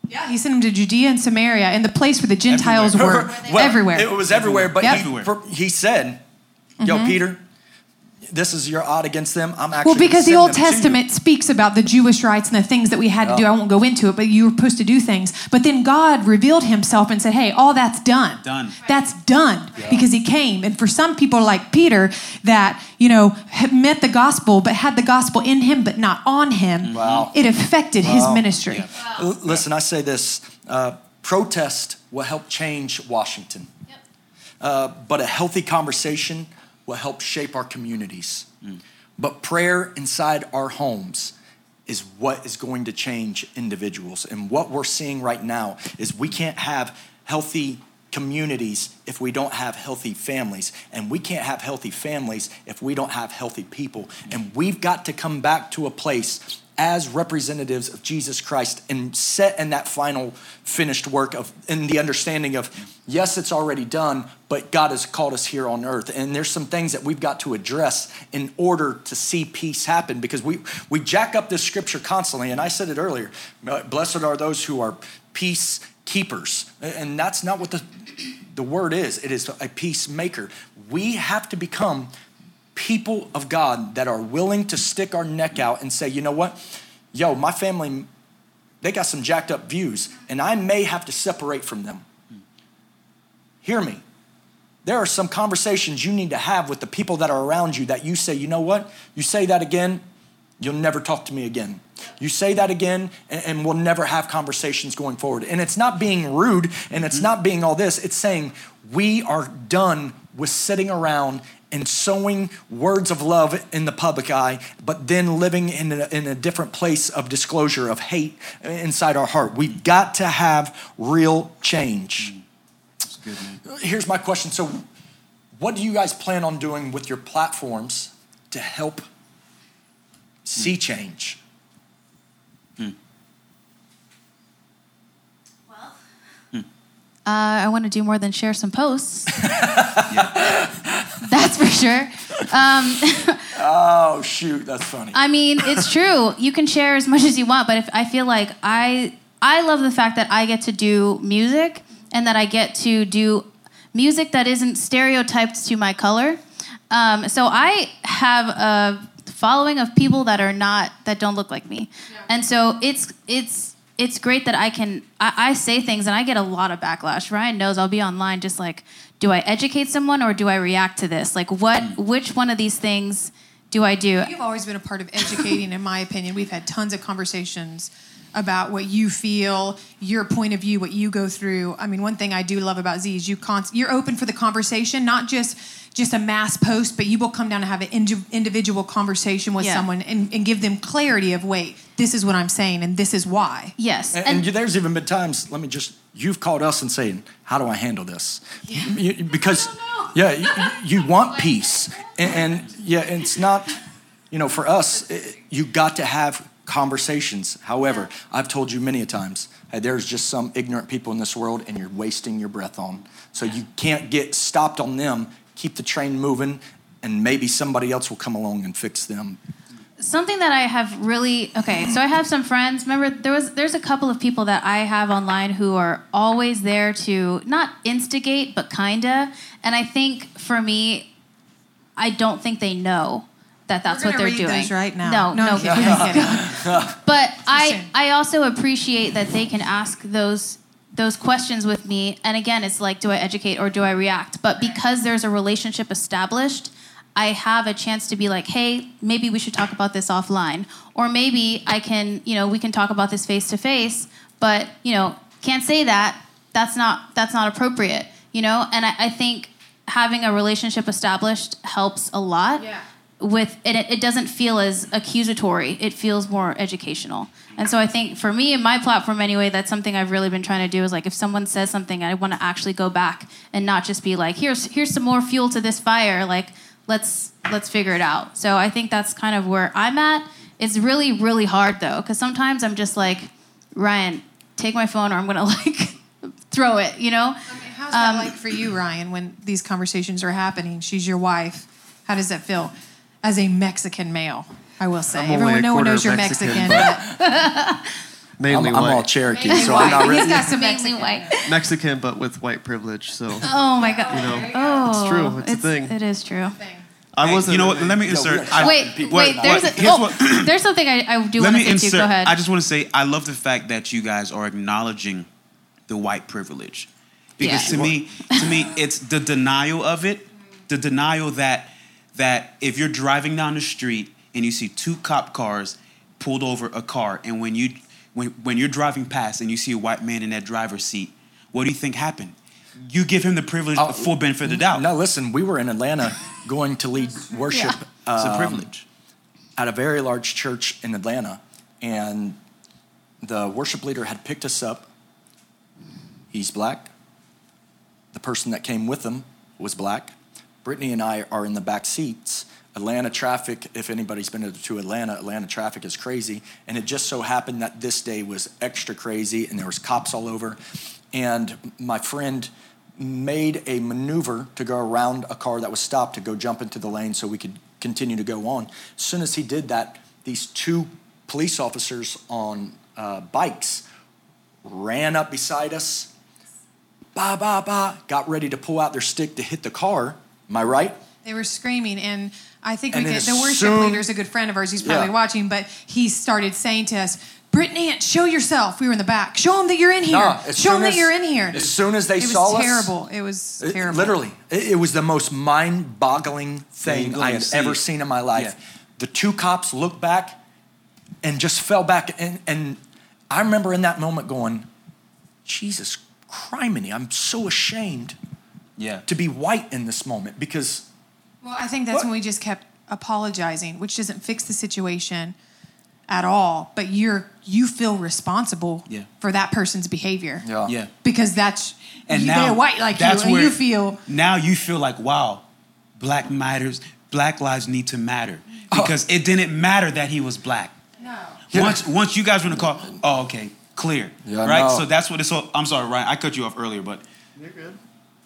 Yeah, he sent him to Judea and Samaria, and the place where the Gentiles Everywhere. [LAUGHS] were. Well, everywhere. It was everywhere, but Yep. he, Everywhere. he said, Yo, mm-hmm. Peter, this is your odd against them. I'm actually Well, because the Old them to you." Testament speaks about the Jewish rights and the things that we had to do. I won't go into it, but you were supposed to do things. But then God revealed himself and said, hey, all that's done. Done. That's done because he came. And for some people like Peter that, you know, had met the gospel, but had the gospel in him, but not on him, Wow. it affected his Wow. ministry. L- Listen, I say this uh, protest will help change Washington, uh, but a healthy conversation will help shape our communities. Mm. But prayer inside our homes is what is going to change individuals. And what we're seeing right now is we can't have healthy communities if we don't have healthy families. And we can't have healthy families if we don't have healthy people. And we've got to come back to a place as representatives of Jesus Christ and set in that final finished work of in the understanding of yes it's already done but God has called us here on earth. And there's some things that we've got to address in order to see peace happen because we we jack up this scripture constantly. And I said it earlier blessed are those who are peace keepers. And that's not what the the word is. It is a peacemaker. We have to become people of God that are willing to stick our neck out and say, you know what? Yo, my family, they got some jacked up views, and I may have to separate from them. Hear me. There are some conversations you need to have with the people that are around you that you say, you know what? You say that again, you'll never talk to me again. You say that again, and, and we'll never have conversations going forward. And it's not being rude and it's mm-hmm. not being all this, it's saying we are done with sitting around and sowing words of love in the public eye, but then living in a, in a different place of disclosure of hate inside our heart. We've got to have real change. Mm. That's good, man. Here's my question. So, what do you guys plan on doing with your platforms to help see mm. change? Hmm. Well, hmm. uh, I want to do more than share some posts. [LAUGHS] That's for sure. Um, [LAUGHS] Oh, shoot, that's funny. I mean, it's true. You can share as much as you want, but if I feel like I I love the fact that I get to do music and that I get to do music that isn't stereotyped to my color. Um, so I have a following of people that are not that don't look like me, and so it's it's it's great that I can I, I say things and I get a lot of backlash. Ryan knows I'll be online just like, do I educate someone or do I react to this? Like, what which one of these things do I do? You've always been a part of educating, in my opinion. We've had tons of conversations about what you feel, your point of view, what you go through. I mean, one thing I do love about Z is you const- you're open for the conversation, not just just a mass post, but you will come down and have an indi- individual conversation with Yeah. someone and, and give them clarity of wait, this is what I'm saying and this is why. Yes, And, and there's even been times, let me just, you've called us and saying, how do I handle this? You- because, yeah, you, you want [LAUGHS] peace. And, and yeah, it's not, you know, for us, it, you got to have conversations. However, I've told you many a times, hey, there's just some ignorant people in this world and you're wasting your breath on. So you can't get stopped on them. Keep the train moving and maybe somebody else will come along and fix them. something that I have really okay. So I have some friends. Remember, there was there's a couple of people that I have online who are always there to not instigate, but kinda. And I think for me, I don't think they know that that's what they're read doing. those right now. No, no. I'm kidding, I'm. [LAUGHS] But I. I also appreciate that they can ask those those questions with me. And again, it's like, do I educate or do I react? But because there's a relationship established, I have a chance to be like, hey, maybe we should talk about this offline. Or maybe I can, you know, we can talk about this face to face, but you know, can't say that. That's not that's not appropriate. You know? And I, I think having a relationship established helps a lot Yeah. With it, it doesn't feel as accusatory it feels more educational and so i think for me in my platform anyway that's something i've really been trying to do is like if someone says something i want to actually go back and not just be like here's here's some more fuel to this fire like let's let's figure it out so i think that's kind of where i'm at it's really really hard though because sometimes i'm just like ryan take my phone or i'm gonna [LAUGHS] like throw it you know How's that Um, like for you, Ryan, when these conversations are happening? She's your wife. How does that feel? As a Mexican male, I will say. I'm Everyone, no one knows you're Mexican, Mexican, but I'm, [LAUGHS] Mainly I'm all Cherokee, Mainly so I'm not really. He's got some Mexican. white Mexican, but with white privilege. So [LAUGHS] oh my god you know, oh it's true. It's, a thing. it is true I wasn't. you know what? Let me insert. we're- I- Wait, wait. what- There's what- a, here's oh, what- [CLEARS THROAT] there's something I, I do want to say insert. too. Go ahead. I just want to say I love the fact that you guys are acknowledging the white privilege, because Yeah. to me, to me, it's the denial of it, the denial that that if you're driving down the street and you see two cop cars pulled over a car, and when you when when you're driving past and you see a white man in that driver's seat, what do you think happened? You give him the privilege, the full benefit of the doubt. No, listen, we were in Atlanta going to lead [LAUGHS] worship Yeah. it's a um, privilege. at a very large church in Atlanta, and the worship leader had picked us up. He's black. The person that came with him was black. Brittany and I are in the back seats. Atlanta traffic, if anybody's been to Atlanta, Atlanta traffic is crazy. And it just so happened that this day was extra crazy and there was cops all over. And my friend made a maneuver to go around a car that was stopped to go jump into the lane so we could continue to go on. As soon as he did that, these two police officers on uh, bikes ran up beside us, ba ba ba, got ready to pull out their stick to hit the car. Am I right? they were screaming. And I think And we then could, the worship soon- is a good friend of ours. He's probably Yeah. watching, but he started saying to us, Brittany, show yourself. We were in the back. Show them that you're in here. Nah, show soon them that you're in here. As soon as they it was saw us, terrible. It was It- terrible. Literally, it, it was the most mind-boggling thing I and had see ever seen in my life. Yeah. The two cops looked back and just fell back, and, and I remember in that moment going, "Jesus criminy, I'm so ashamed Yeah. to be white in this moment because Well, I think that's What? when we just kept apologizing, which doesn't fix the situation at all. But you're you feel responsible Yeah. for that person's behavior. yeah, Yeah. Because that's and you- now they're white like you, that's and where you feel now you feel like wow black matters black lives need to matter Oh. because it didn't matter that he was black no. Once once you guys were in the car oh okay clear Yeah, right no. so that's what it's all i'm sorry ryan i cut you off earlier but You're good.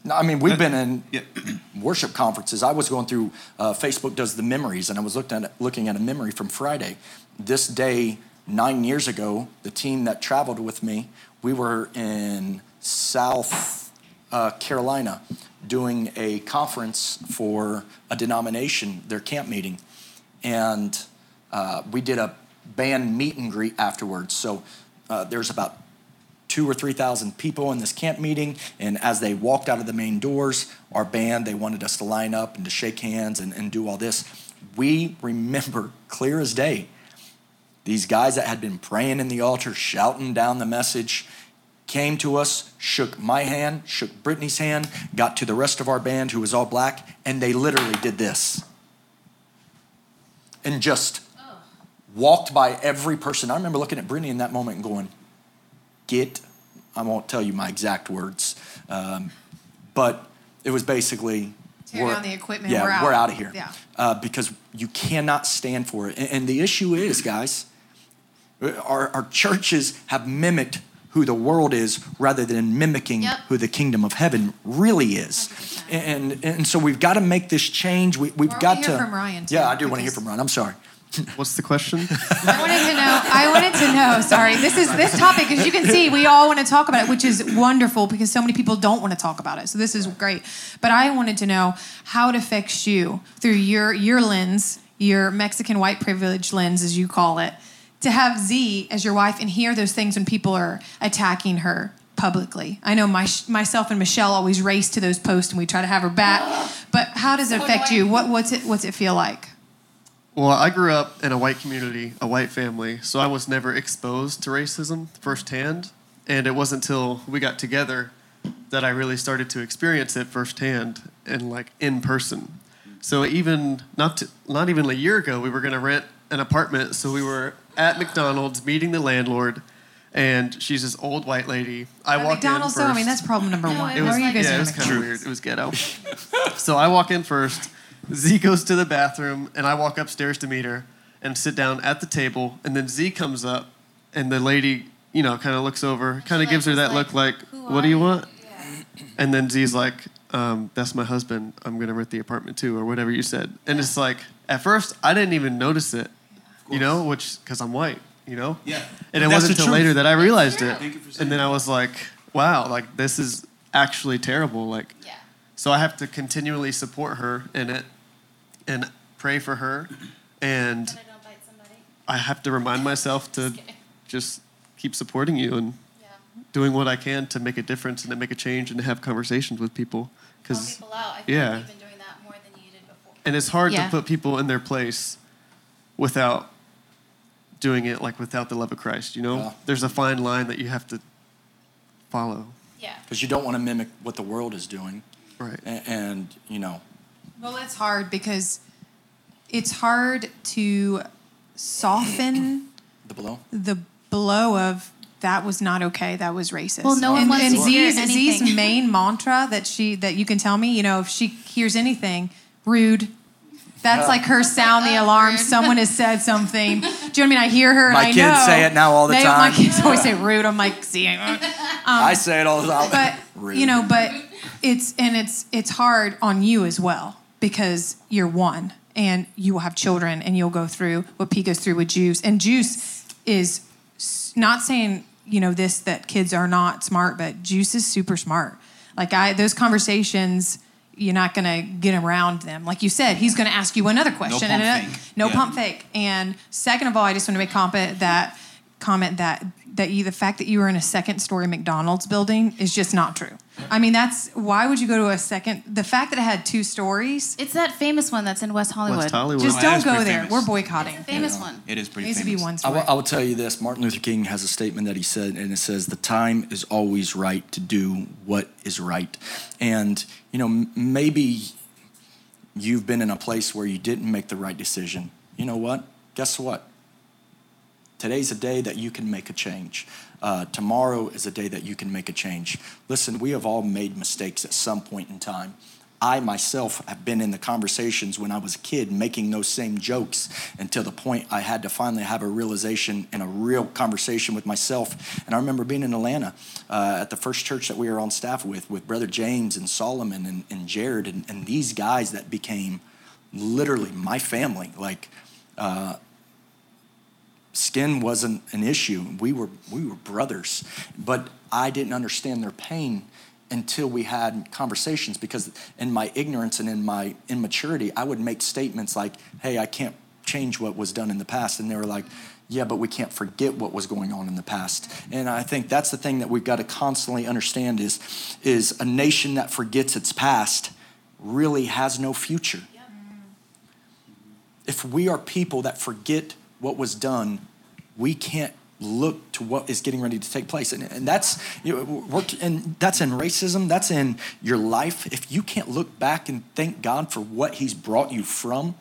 No, I mean, we've been in yeah [CLEARS THROAT] worship conferences. I was going through uh, Facebook does the memories, and I was looked at looking at a memory from Friday. This day nine years ago, the team that traveled with me, we were in South uh, Carolina doing a conference for a denomination, their camp meeting, and uh, we did a band meet and greet afterwards. So uh, there's about two or three thousand people in this camp meeting and as they walked out of the main doors our band they wanted us to line up and to shake hands and, and do all this. We remember clear as day these guys that had been praying in the altar shouting down the message came to us shook my hand shook brittany's hand got to the rest of our band who was all black and they literally did this. And just oh. walked by every person. I remember looking at brittany in that moment and going get i won't tell you my exact words um, but it was basically Tear we're- down the equipment, yeah we're out. we're out of here Yeah. uh, because you cannot stand for it and, and the issue is guys Our, our churches have mimicked who the world is rather than mimicking Yep. who the kingdom of heaven really is. And, and so we've got to make this change. We, I got from Ryan, too, yeah, I do want to hear from Ryan. I'm sorry. [LAUGHS] What's the question? I wanted to know. I wanted to know. Sorry, this is this topic. As you can see, we all want to talk about it, which is wonderful because so many people don't want to talk about it. So this is great. But I wanted to know how it affects you through your your lens, your Mexican white privilege lens, as you call it, to have Z as your wife and hear those things when people are attacking her publicly. I know my, myself and Michelle always race to those posts and we try to have her back. But how does it affect you? What what's it what's it feel like? Well, I grew up in a white community, a white family, so I was never exposed to racism firsthand. And it wasn't until we got together that I really started to experience it firsthand and like in person. So even not to, not even a year ago, we were going to rent an apartment. So we were at McDonald's meeting the landlord, and she's this old white lady. I At walk McDonald's, in though, first. I mean that's problem number one. it How was are you guys yeah, doing it was kind of McDonald's? weird. It was ghetto. so I walk in first. Z goes to the bathroom, and I walk upstairs to meet her and sit down at the table. And then Z comes up, and the lady, you know, kind of looks over, kind of gives her that like, look like, "What do you you?" want?" And then Z's like, um, "That's my husband. I'm gonna rent the apartment too, or whatever you said." And it's like, at first, I didn't even notice it, you know, which because I'm white, you know. Yeah. And it That's wasn't the until truth. later that I realized it. Thank you for saying And then I was like, wow, like this is actually terrible. Like, Yeah. so I have to continually support her in it and pray for her. And I don't bite somebody. I have to remind myself to Just just keep supporting you and Yeah. doing what I can to make a difference and to make a change and to have conversations with people. Because people out. I feel yeah. like you've been doing that more than you did before. and it's hard Yeah. to put people in their place without doing it like without the love of Christ. You know, Yeah. there's a fine line that you have to follow. Yeah. Because you don't want to mimic what the world is doing. Right. And, and you know, Well, it's hard because it's hard to soften [CLEARS THROAT] the blow. the blow of that was not okay. That was racist. Well, no one and, wants and to hear Z's, Z's main mantra that she that you can tell me, you know, if she hears anything rude. That's like her sound the alarm. rude. Someone has said something. Do you know what I mean? I hear her. And My I kids know. say it now all the They- time. My kids always say rude. I'm like, see, I [LAUGHS] say it all the time. Um, but Rude. you know but it's and it's it's hard on you as well because you're one and you will have children and you'll go through what p goes through with juice and juice is not saying you know this that kids are not smart but juice is super smart like i those conversations you're not going to get around them like you said he's going to ask you another question No pump and another- fake. no Yeah. pump fake and second of all i just want to make comment that comment that that you the fact that you were in a second story McDonald's building is just not true. I mean, that's why would you go to a second? The fact that it had two stories, It's that famous one that's in West Hollywood. West Hollywood. just don't go there. famous. We're boycotting. It's a famous Yeah. one. It is It pretty needs to be famous. one I story. will, I will tell you this Martin Luther King has a statement that he said, and it says, The time is always right to do what is right. And, you know, m- maybe you've been in a place where you didn't make the right decision. You know what? Guess what? Today's a day that you can make a change. Uh, tomorrow is a day that you can make a change. Listen, we have all made mistakes at some point in time. I myself have been in the conversations when I was a kid making those same jokes until the point I had to finally have a realization and a real conversation with myself. And I remember being in Atlanta uh, at the first church that we were on staff with, with Brother James and Solomon and, and Jared and, and these guys that became literally my family. Like, uh, skin wasn't an issue. We were we were brothers, but I didn't understand their pain until we had conversations because in my ignorance and in my immaturity, I would make statements like, "Hey, I can't change what was done in the past." And they were like, "Yeah, but we can't forget what was going on in the past." And I think that's the thing that we've got to constantly understand is is a nation that forgets its past really has no future if we are people that forget what was done, we can't look to what is getting ready to take place. And, and that's you know, and that's in racism, that's in your life. If you can't look back and thank God for what he's brought you from,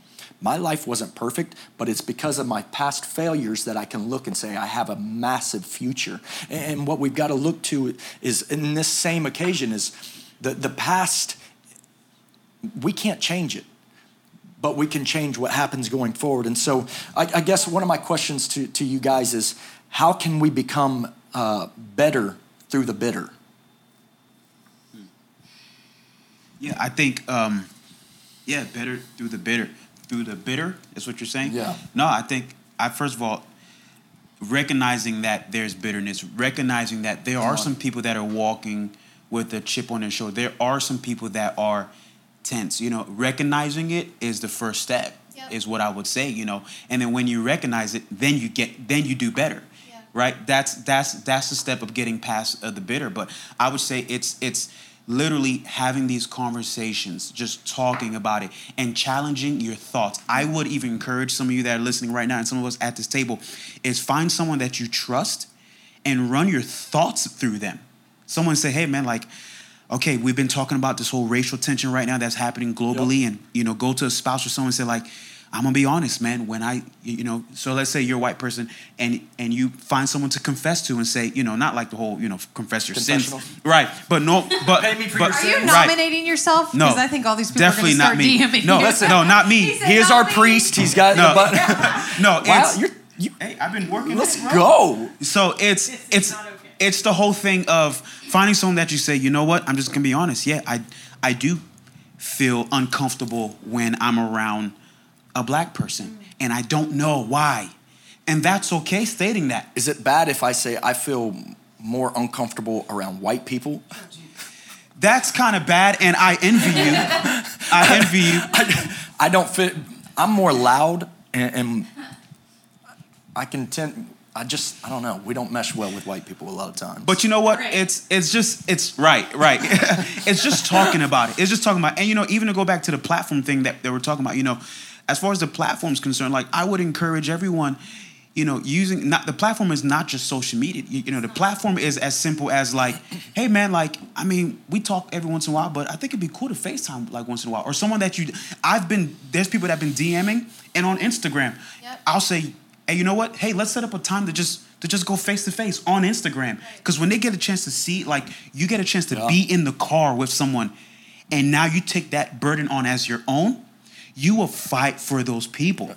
my life wasn't perfect, but it's because of my past failures that I can look and say I have a massive future. And what we've got to look to is in this same occasion is the, the past, we can't change it but we can change what happens going forward. And so, I, I guess one of my questions to, to you guys is how can we become uh, better through the bitter? Yeah, I think, um, yeah, better through the bitter. Through the bitter, is what you're saying? Yeah. No, I think, I first of all, recognizing that there's bitterness, recognizing that there are some people that are walking with a chip on their shoulder. There are some people that are tense. You know, recognizing it is the first step. Yep. Is what I would say. You know, and then when you recognize it, then you get, then you do better. Yeah. Right. That's that's that's the step of getting past uh, the bitter. But I would say it's it's literally having these conversations, just talking about it and challenging your thoughts. I would even encourage some of you that are listening right now and some of us at this table is find someone that you trust and run your thoughts through them. Someone say, "Hey man, like okay, we've been talking about this whole racial tension right now that's happening globally and you know, go to a spouse or someone and say like I'm gonna be honest, man. When I, you know, so let's say you're a white person and and you find someone to confess to and say, you know, not like the whole, you know, confess your sins, right? But no, but Pay me for but, your Are you sins. right. nominating yourself? No, Because I think all these people definitely are not going me. DMing No, you. listen, no, not me. [LAUGHS] He is our nominating- priest. He's got No. but [LAUGHS] No, wow, you're, you, hey, I've been working. let's go. So it's This it's not okay. It's the whole thing of finding someone that you say, you know what, I'm just gonna be honest. Yeah, I I do feel uncomfortable when I'm around a black person, mm. and I don't know why, and that's okay stating that. Is it bad if I say I feel more uncomfortable around white people? [LAUGHS] That's kind of bad, and I envy you. [LAUGHS] I envy you. [LAUGHS] I, I don't fit. I'm more loud, and, and I can tend. I just I don't know. We don't mesh well with white people a lot of times. But you know what? Right. It's it's just it's right, right. [LAUGHS] it's just talking about it. It's just talking about and you know, even to go back to the platform thing that, that we're talking about, you know, as far as the platform's concerned, like I would encourage everyone, you know, using not the platform is not just social media. You, you know, the platform is as simple as like, hey man, like, I mean, we talk every once in a while, but I think it'd be cool to FaceTime like once in a while. Or someone that you I've been there's people that have been DMing and on Instagram. Yep. I'll say, hey, you know what? Hey, let's set up a time to just to just go face to face on Instagram. Because when they get a chance to see, like you get a chance to Yeah. be in the car with someone, and now you take that burden on as your own, you will fight for those people.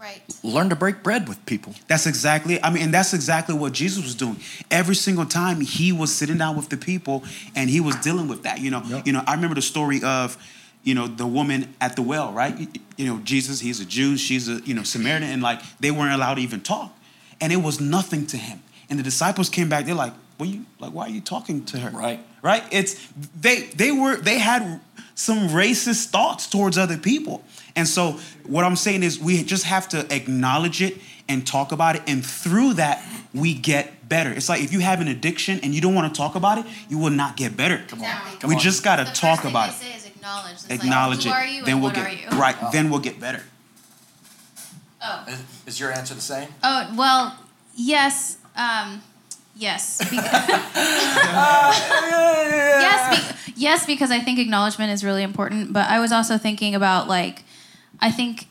Right. learn to break bread with people. That's exactly, I mean, and that's exactly what Jesus was doing. Every single time he was sitting down with the people and he was dealing with that. You know, Yep. you know, I remember the story of, you know, the woman at the well, right? You, you know, Jesus, he's a Jew, she's a, you know, Samaritan, and like they weren't allowed to even talk. And it was nothing to him. And the disciples came back, they're like, What you like, why are you talking to her? Right. Right? It's they they were they had some racist thoughts towards other people. And so what I'm saying is we just have to acknowledge it and talk about it. And through that, we get better. It's like if you have an addiction and you don't want to talk about it, you will not get better. Exactly. we on. just gotta talk about they it. Say is acknowledge. It's Acknowledge like, it. Are you then and we'll what get are you? right. Then we'll get better. Oh. Is, is your answer the same? Oh well, yes, um, yes, [LAUGHS] Be- [LAUGHS] yes, be- yes, because I think acknowledgement is really important. But I was also thinking about like, I think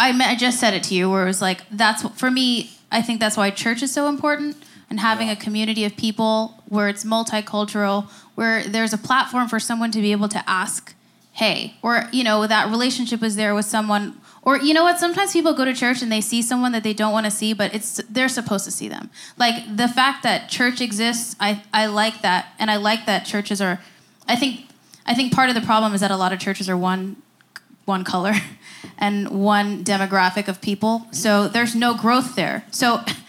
I me- I just said it to you where it was like that's for me. I think that's why church is so important and having a community of people where it's multicultural, where there's a platform for someone to be able to ask, hey, or you know that relationship was there with someone. Or you know what? Sometimes people go to church and they see someone that they don't want to see, but it's they're supposed to see them. Like the fact that church exists, I, I like that, and I like that churches are. I think I think part of the problem is that a lot of churches are one one color [LAUGHS] and one demographic of people. So there's no growth there. So [LAUGHS]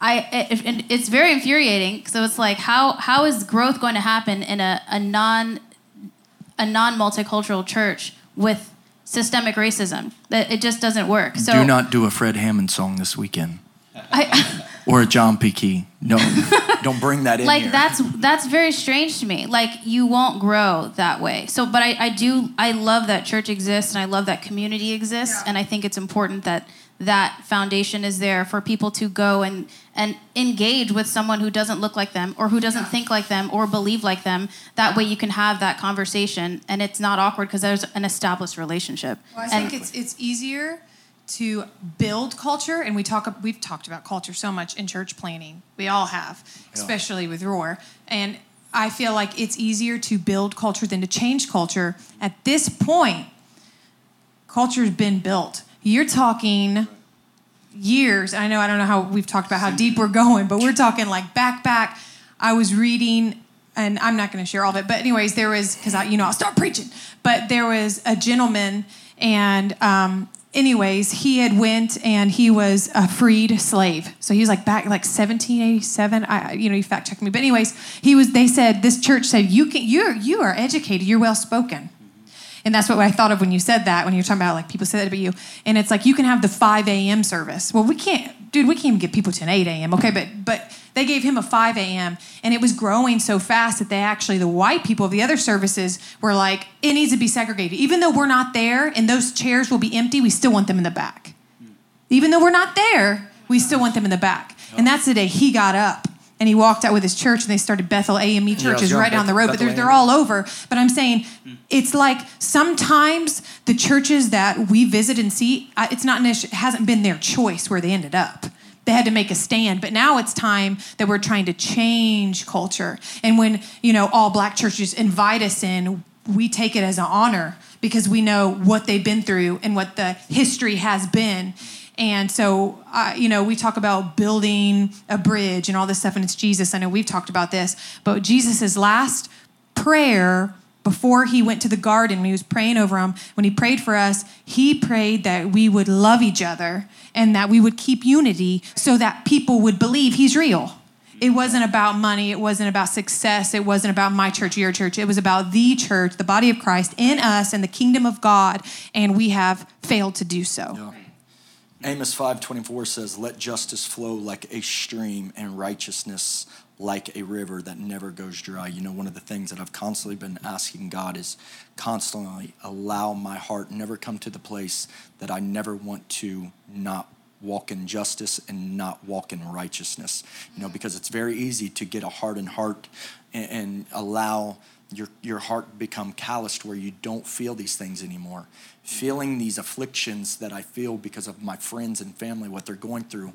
I it, and it's very infuriating. So it's like how how is growth going to happen in a, a non a non multicultural church with systemic racism? That it just doesn't work. So do not do a Fred Hammond song this weekend I, [LAUGHS] or a John P. Kee. No, don't bring that in like here. that's that's very strange to me like you won't grow that way so but i, I do i love that church exists and i love that community exists and i think it's important that that foundation is there for people to go and and engage with someone who doesn't look like them or who doesn't think like them or believe like them that way you can have that conversation and it's not awkward because there's an established relationship Well, I and think it's it's easier to build culture, and we talk. We've talked about culture so much in church planning. We all have, especially with Roar. And I feel like it's easier to build culture than to change culture. At this point, culture's been built. You're talking years. I know I don't know how we've talked about how deep we're going, but we're talking like back back. I was reading and I'm not going to share all of it, but anyways, there was because I you know I'll start preaching. But there was a gentleman, and um, anyways, he had went and he was a freed slave. So he was like back like 1787. I you know you fact checked me, but anyways, he was. They said this church said you can you're you are educated, you're well spoken. And that's what I thought of when you said that, when you're talking about like people say that about you. And it's like you can have the 5 a.m. service. Well, we can't, dude, we can't even get people to an 8 a.m. Okay, but but they gave him a 5 a.m. and it was growing so fast that they actually, the white people of the other services were like, it needs to be segregated. Even though we're not there and those chairs will be empty, we still want them in the back. Even though we're not there, we still want them in the back. And that's the day he got up and he walked out with his church and they started Bethel AME churches yeah, right down the road, but they're, they're all over. But I'm saying it's like sometimes the churches that we visit and see, it's not, nec- it hasn't been their choice where they ended up. They had to make a stand, but now it's time that we're trying to change culture. And when, you know, all black churches invite us in, we take it as an honor because we know what they've been through and what the history has been. And so, uh, you know, we talk about building a bridge and all this stuff, and it's Jesus. I know we've talked about this, but Jesus' last prayer before he went to the garden, when he was praying over them, when he prayed for us, he prayed that we would love each other and that we would keep unity so that people would believe he's real. It wasn't about money. It wasn't about success. It wasn't about my church, your church. It was about the church, the body of Christ in us and the kingdom of God, and we have failed to do so. Amos 5:24 says, "Let justice flow like a stream and righteousness like a river that never goes dry." You know, one of the things that I've constantly been asking God is constantly allow my heart never come to the place that I never want to not walk in justice and not walk in righteousness. You know, because it's very easy to get a hardened heart and, and allow your your heart become calloused where you don't feel these things anymore. Feeling these afflictions that I feel because of my friends and family, what they're going through,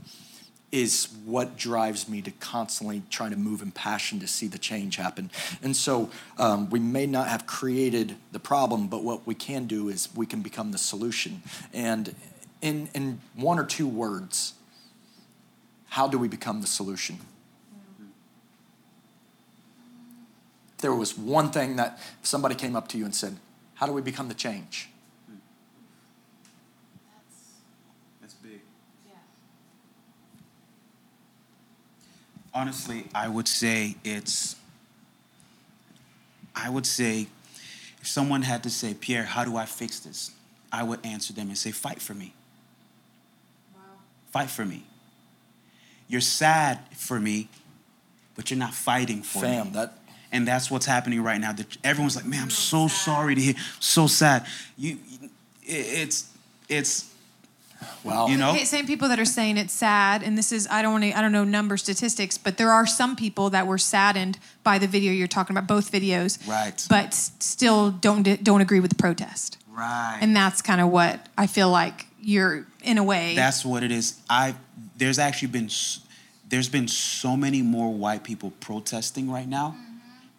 is what drives me to constantly try to move in passion to see the change happen. And so um, we may not have created the problem, but what we can do is we can become the solution. And in, in one or two words, how do we become the solution? There was one thing that somebody came up to you and said, How do we become the change? That's big. Honestly, I would say it's. I would say, if someone had to say, Pierre, how do I fix this? I would answer them and say, fight for me. Fight for me. You're sad for me, but you're not fighting for me. Fam, that and that's what's happening right now. That everyone's like, "Man, I'm so sorry to hear, so sad." You, it's, it's, well, you know, same people that are saying it's sad, and this is I don't want to I don't know number statistics, but there are some people that were saddened by the video you're talking about, both videos, Right. But still don't don't agree with the protest, right. and that's kind of what I feel like you're in a way. That's what it is. I there's actually been there's been so many more white people protesting right now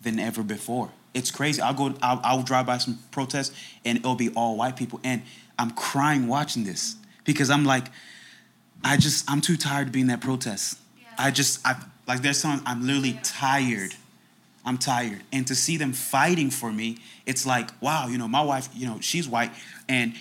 than ever before. It's crazy. I'll go. I'll, I'll drive by some protests and it'll be all white people, and I'm crying watching this because I'm like, I just I'm too tired to be in that protest. I just I like there's some I'm literally tired. I'm tired. And to see them fighting for me, it's like, wow, you know, my wife, you know, she's white. And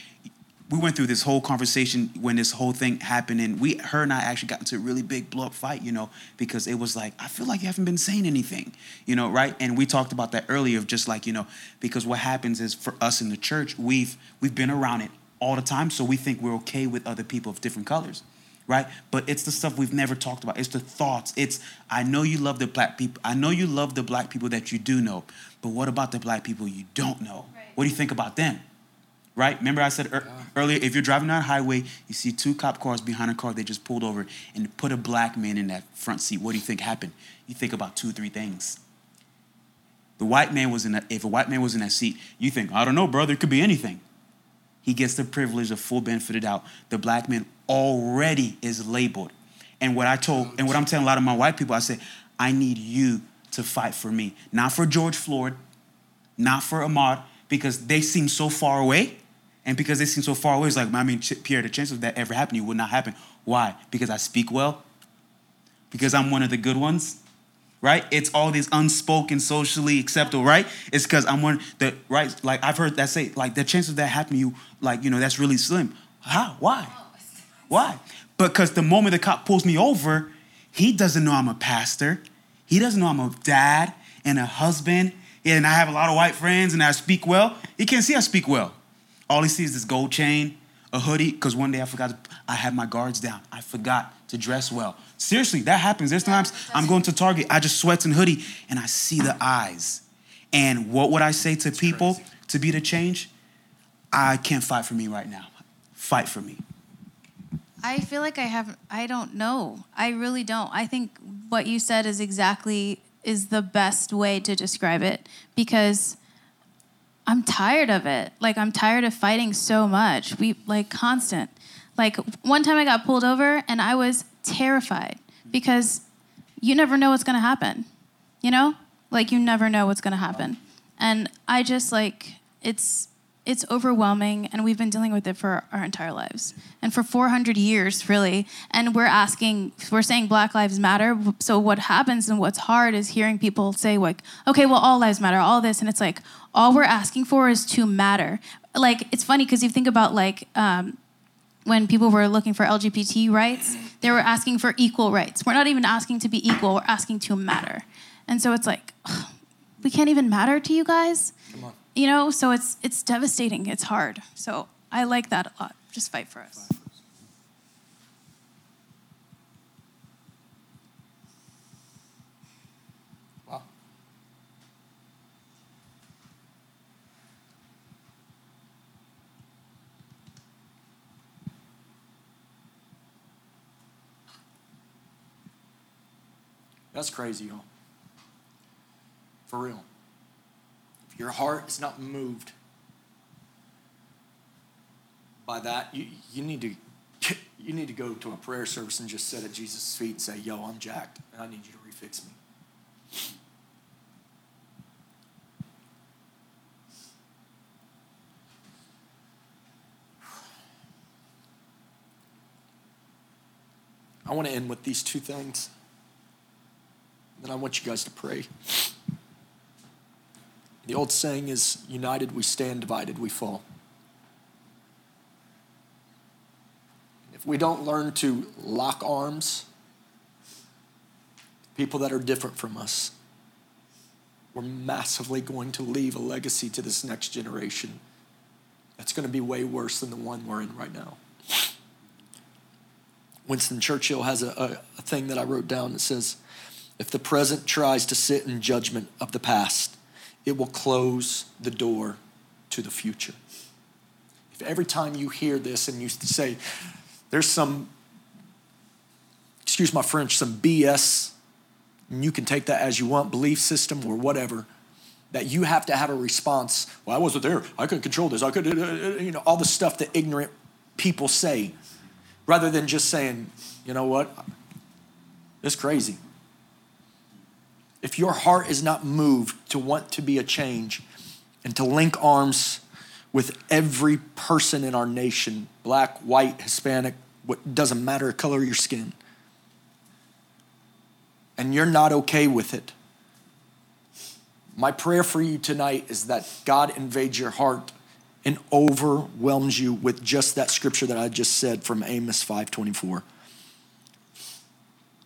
we went through this whole conversation when this whole thing happened. And we, her and I actually got into a really big blow up fight, you know, because it was like, I feel like you haven't been saying anything, you know, right? And we talked about that earlier of just like, you know, because what happens is for us in the church, we've, we've been around it all the time. So we think we're okay with other people of different colors right? But it's the stuff we've never talked about. It's the thoughts. It's I know you love the black people. I know you love the black people that you do know. But what about the black people you don't know? What do you think about them? Right? Remember I said ear- earlier, if you're driving down a highway, you see two cop cars behind a car they just pulled over and put a black man in that front seat. What do you think happened? You think about two, three things. The white man was in that, if a white man was in that seat, you think, I don't know, brother, it could be anything he gets the privilege of full benefit of doubt. The black man already is labeled. And what I told, and what I'm telling a lot of my white people, I say, I need you to fight for me. Not for George Floyd, not for Ahmaud, because they seem so far away. And because they seem so far away, it's like, I mean, Pierre, the chances of that ever happening would not happen. Why? Because I speak well? Because I'm one of the good ones? Right? It's all these unspoken, socially acceptable, right? It's because I'm one the right, like I've heard that say, like the chance of that happening you, like, you know, that's really slim. How? Why? Why? Because the moment the cop pulls me over, he doesn't know I'm a pastor. He doesn't know I'm a dad and a husband, and I have a lot of white friends and I speak well. He can't see I speak well. All he sees is this gold chain, a hoodie, because one day I forgot, to, I had my guards down. I forgot to dress well. Seriously, that happens. There's times I'm going to Target, I just sweats and hoodie, and I see the eyes. And what would I say to people crazy. to be the change? I can't fight for me right now. Fight for me. I feel like I have I don't know. I really don't. I think what you said is exactly is the best way to describe it because I'm tired of it. Like I'm tired of fighting so much. We like constant. Like one time I got pulled over and I was terrified because you never know what's going to happen. You know? Like you never know what's going to happen. And I just like it's it's overwhelming and we've been dealing with it for our entire lives. And for 400 years really. And we're asking we're saying black lives matter. So what happens and what's hard is hearing people say like okay well all lives matter all this. And it's like all we're asking for is to matter. Like it's funny because you think about like um, when people were looking for lgbt rights they were asking for equal rights. We're not even asking to be equal we're asking to matter. And so it's like [SIGHS] we can't even matter to you guys. You know so it's it's devastating it's hard so i like that a lot just fight for us. That's crazy, y'all. For real. Your heart is not moved by that, you, you need to [LAUGHS] you need to go to a prayer service and just sit at Jesus' feet and say, Yo, I'm jacked, and I need you to refix me. I want to end with these two things. Then I want you guys to pray. The old saying is united we stand, divided we fall. If we don't learn to lock arms, people that are different from us, we're massively going to leave a legacy to this next generation that's going to be way worse than the one we're in right now. Winston Churchill has a, a, a thing that I wrote down that says, if the present tries to sit in judgment of the past, it will close the door to the future. If every time you hear this and you say, there's some, excuse my French, some BS, and you can take that as you want, belief system or whatever, that you have to have a response. Well, I wasn't there. I couldn't control this. I could, uh, uh, you know, all the stuff that ignorant people say, rather than just saying, you know what, it's crazy. If your heart is not moved to want to be a change and to link arms with every person in our nation black, white, Hispanic, what doesn't matter color of your skin and you're not okay with it, my prayer for you tonight is that God invades your heart and overwhelms you with just that scripture that I just said from Amos 5:24.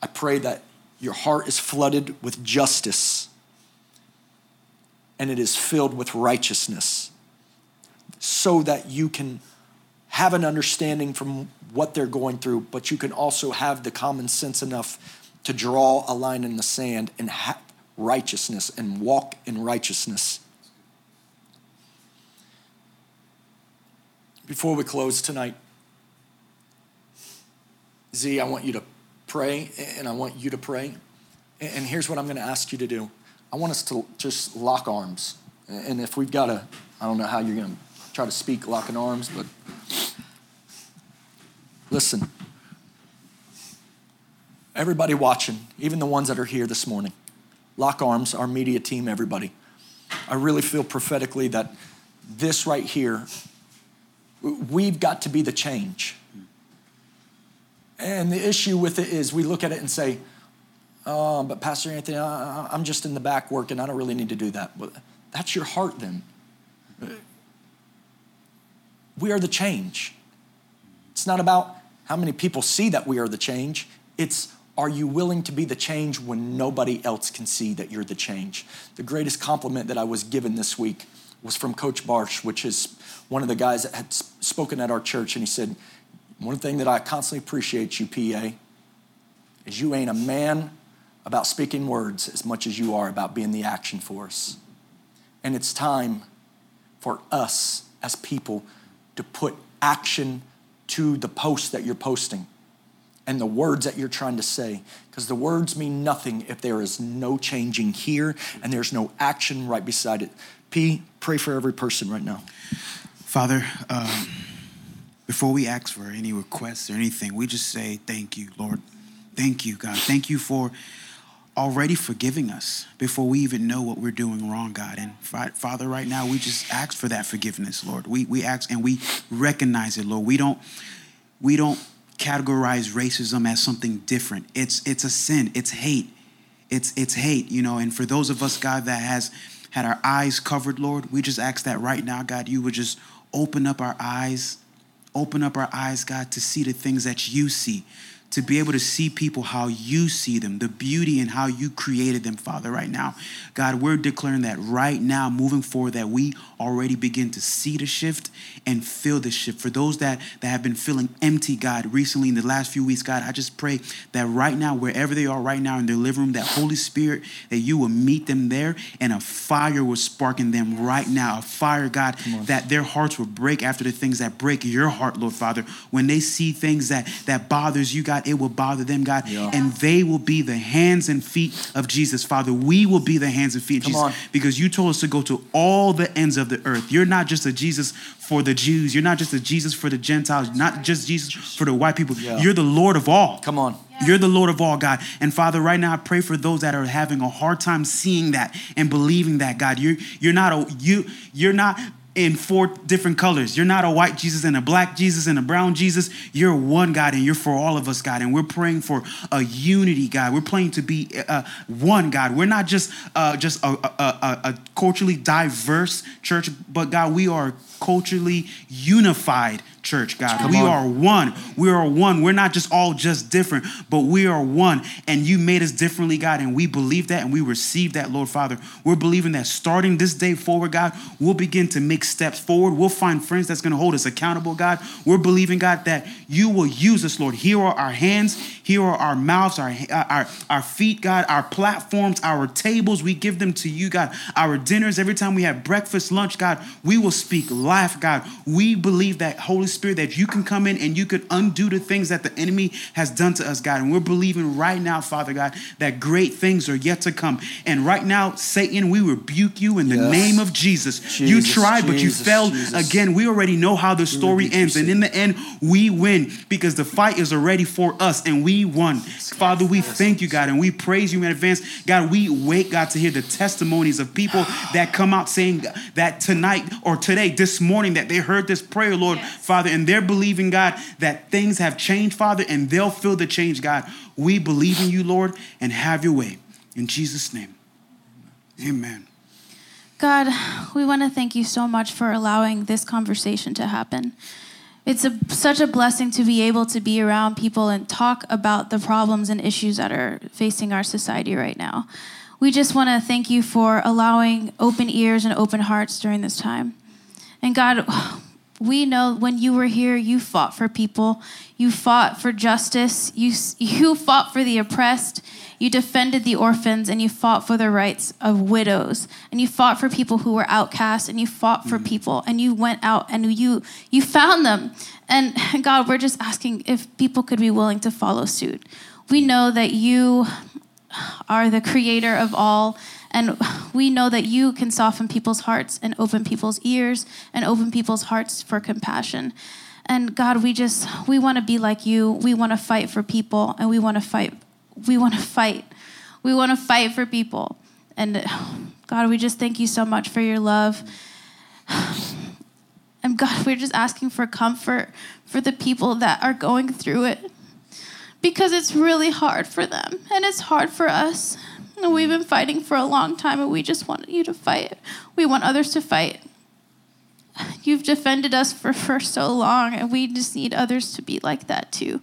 I pray that your heart is flooded with justice and it is filled with righteousness so that you can have an understanding from what they're going through, but you can also have the common sense enough to draw a line in the sand and have righteousness and walk in righteousness. Before we close tonight, Z, I want you to pray and I want you to pray. And here's what I'm going to ask you to do I want us to just lock arms. And if we've got a, I don't know how you're going to try to speak locking arms, but listen. Everybody watching, even the ones that are here this morning, lock arms, our media team, everybody. I really feel prophetically that this right here We've got to be the change. And the issue with it is we look at it and say, oh, but Pastor Anthony, I'm just in the back working. I don't really need to do that. But that's your heart then. We are the change. It's not about how many people see that we are the change. It's are you willing to be the change when nobody else can see that you're the change? The greatest compliment that I was given this week was from Coach Barsh, which is one of the guys that had spoken at our church. And he said, One thing that I constantly appreciate you, PA, is you ain't a man about speaking words as much as you are about being the action force. And it's time for us as people to put action to the post that you're posting and the words that you're trying to say. Because the words mean nothing if there is no changing here and there's no action right beside it. P, pray for every person right now. Father, um, before we ask for any requests or anything, we just say thank you, Lord. Thank you, God. Thank you for already forgiving us before we even know what we're doing wrong, God. And Father, right now, we just ask for that forgiveness, Lord. We, we ask and we recognize it, Lord. We don't, we don't categorize racism as something different. It's, it's a sin. It's hate. It's, it's hate, you know. And for those of us, God, that has had our eyes covered, Lord, we just ask that right now, God, you would just open up our eyes, open up our eyes, God, to see the things that you see to be able to see people how you see them, the beauty and how you created them, Father, right now. God, we're declaring that right now, moving forward, that we already begin to see the shift and feel the shift. For those that, that have been feeling empty, God, recently in the last few weeks, God, I just pray that right now, wherever they are right now in their living room, that Holy Spirit, that you will meet them there and a fire will spark in them right now. A fire, God, that their hearts will break after the things that break your heart, Lord Father. When they see things that, that bothers you, God, it will bother them, God, yeah. and they will be the hands and feet of Jesus, Father. We will be the hands and feet of Come Jesus on. because you told us to go to all the ends of the earth. You're not just a Jesus for the Jews. You're not just a Jesus for the Gentiles. Not just Jesus for the white people. Yeah. You're the Lord of all. Come on. You're the Lord of all, God. And Father, right now I pray for those that are having a hard time seeing that and believing that, God. You're you're not a you you're not in four different colors. You're not a white Jesus and a black Jesus and a brown Jesus. You're one God and you're for all of us, God. And we're praying for a unity, God. We're praying to be uh, one, God. We're not just uh, just a, a, a culturally diverse church, but God, we are culturally unified church, God. Come we on. are one. We are one. We're not just all just different, but we are one. And you made us differently, God. And we believe that and we receive that, Lord Father. We're believing that starting this day forward, God, we'll begin to make steps forward. We'll find friends that's going to hold us accountable, God. We're believing, God, that you will use us, Lord. Here are our hands. Here are our mouths, our, our, our feet, God, our platforms, our tables. We give them to you, God. Our dinners, every time we have breakfast, lunch, God, we will speak life, God. We believe that, Holy Spirit, that you can come in and you could undo the things that the enemy has done to us, God. And we're believing right now, Father God, that great things are yet to come. And right now, Satan, we rebuke you in the yes. name of Jesus. Jesus. You tried, Jesus, but you failed Jesus. again. We already know how the story ends. And in the end, we win because the fight is already for us and we won. Father, we thank you, God, and we praise you in advance. God, we wait, God, to hear the testimonies of people that come out saying that tonight or today, this morning, that they heard this prayer, Lord, Father Father, and they're believing, God, that things have changed, Father, and they'll feel the change, God. We believe in you, Lord, and have your way. In Jesus' name, amen. God, we want to thank you so much for allowing this conversation to happen. It's a, such a blessing to be able to be around people and talk about the problems and issues that are facing our society right now. We just want to thank you for allowing open ears and open hearts during this time. And God, we know when you were here, you fought for people. You fought for justice. You, [LAUGHS] you fought for the oppressed. You defended the orphans and you fought for the rights of widows. And you fought for people who were outcast and you fought for mm. people and you went out and you, you found them. And [LAUGHS] God, we're just asking if people could be willing to follow suit. We know that you are the creator of all and we know that you can soften people's hearts and open people's ears and open people's hearts for compassion. And God, we just we want to be like you. We want to fight for people and we want to fight we want to fight. We want to fight for people. And God, we just thank you so much for your love. And God, we're just asking for comfort for the people that are going through it because it's really hard for them and it's hard for us. And we've been fighting for a long time and we just want you to fight. We want others to fight. You've defended us for, for so long and we just need others to be like that too.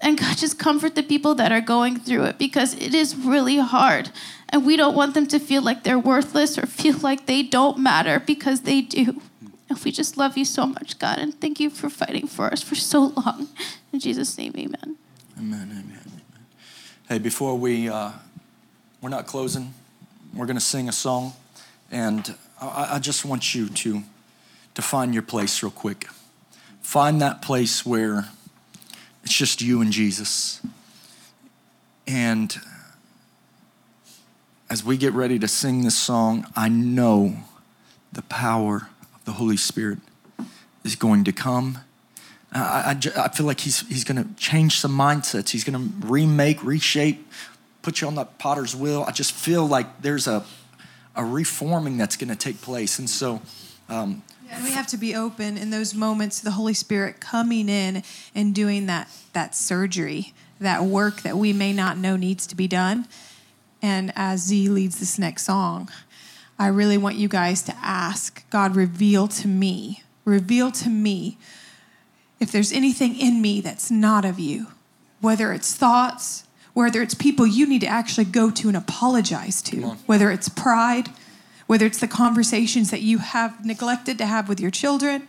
And God, just comfort the people that are going through it because it is really hard. And we don't want them to feel like they're worthless or [LAUGHS] feel like they don't matter because they do. And we just love you so much, God. And thank you for fighting for us for so long. In Jesus' name, amen. Amen, amen, amen. Hey, before we, uh, we're not closing, we're going to sing a song. And I, I just want you to, to find your place real quick. Find that place where it's just you and Jesus. And as we get ready to sing this song, I know the power of the Holy Spirit is going to come. I, I, I feel like he's, he's going to change some mindsets. He's going to remake, reshape, put you on the potter's wheel. I just feel like there's a, a reforming that's going to take place. And so, um, and we have to be open in those moments the Holy Spirit coming in and doing that that surgery, that work that we may not know needs to be done. And as Z leads this next song, I really want you guys to ask God, reveal to me, reveal to me if there's anything in me that's not of you, whether it's thoughts, whether it's people you need to actually go to and apologize to, whether it's pride, whether it's the conversations that you have neglected to have with your children,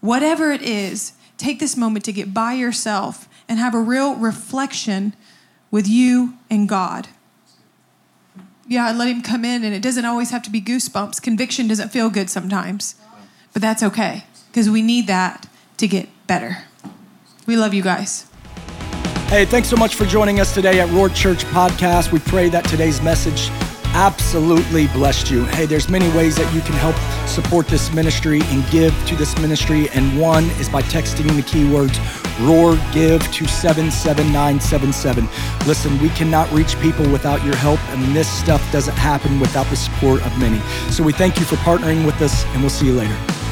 whatever it is, take this moment to get by yourself and have a real reflection with you and God. Yeah, let Him come in, and it doesn't always have to be goosebumps. Conviction doesn't feel good sometimes, but that's okay because we need that to get better. We love you guys. Hey, thanks so much for joining us today at Roar Church Podcast. We pray that today's message absolutely blessed you. Hey, there's many ways that you can help support this ministry and give to this ministry, and one is by texting the keywords ROAR GIVE to 77977. Listen, we cannot reach people without your help, and this stuff doesn't happen without the support of many. So we thank you for partnering with us, and we'll see you later.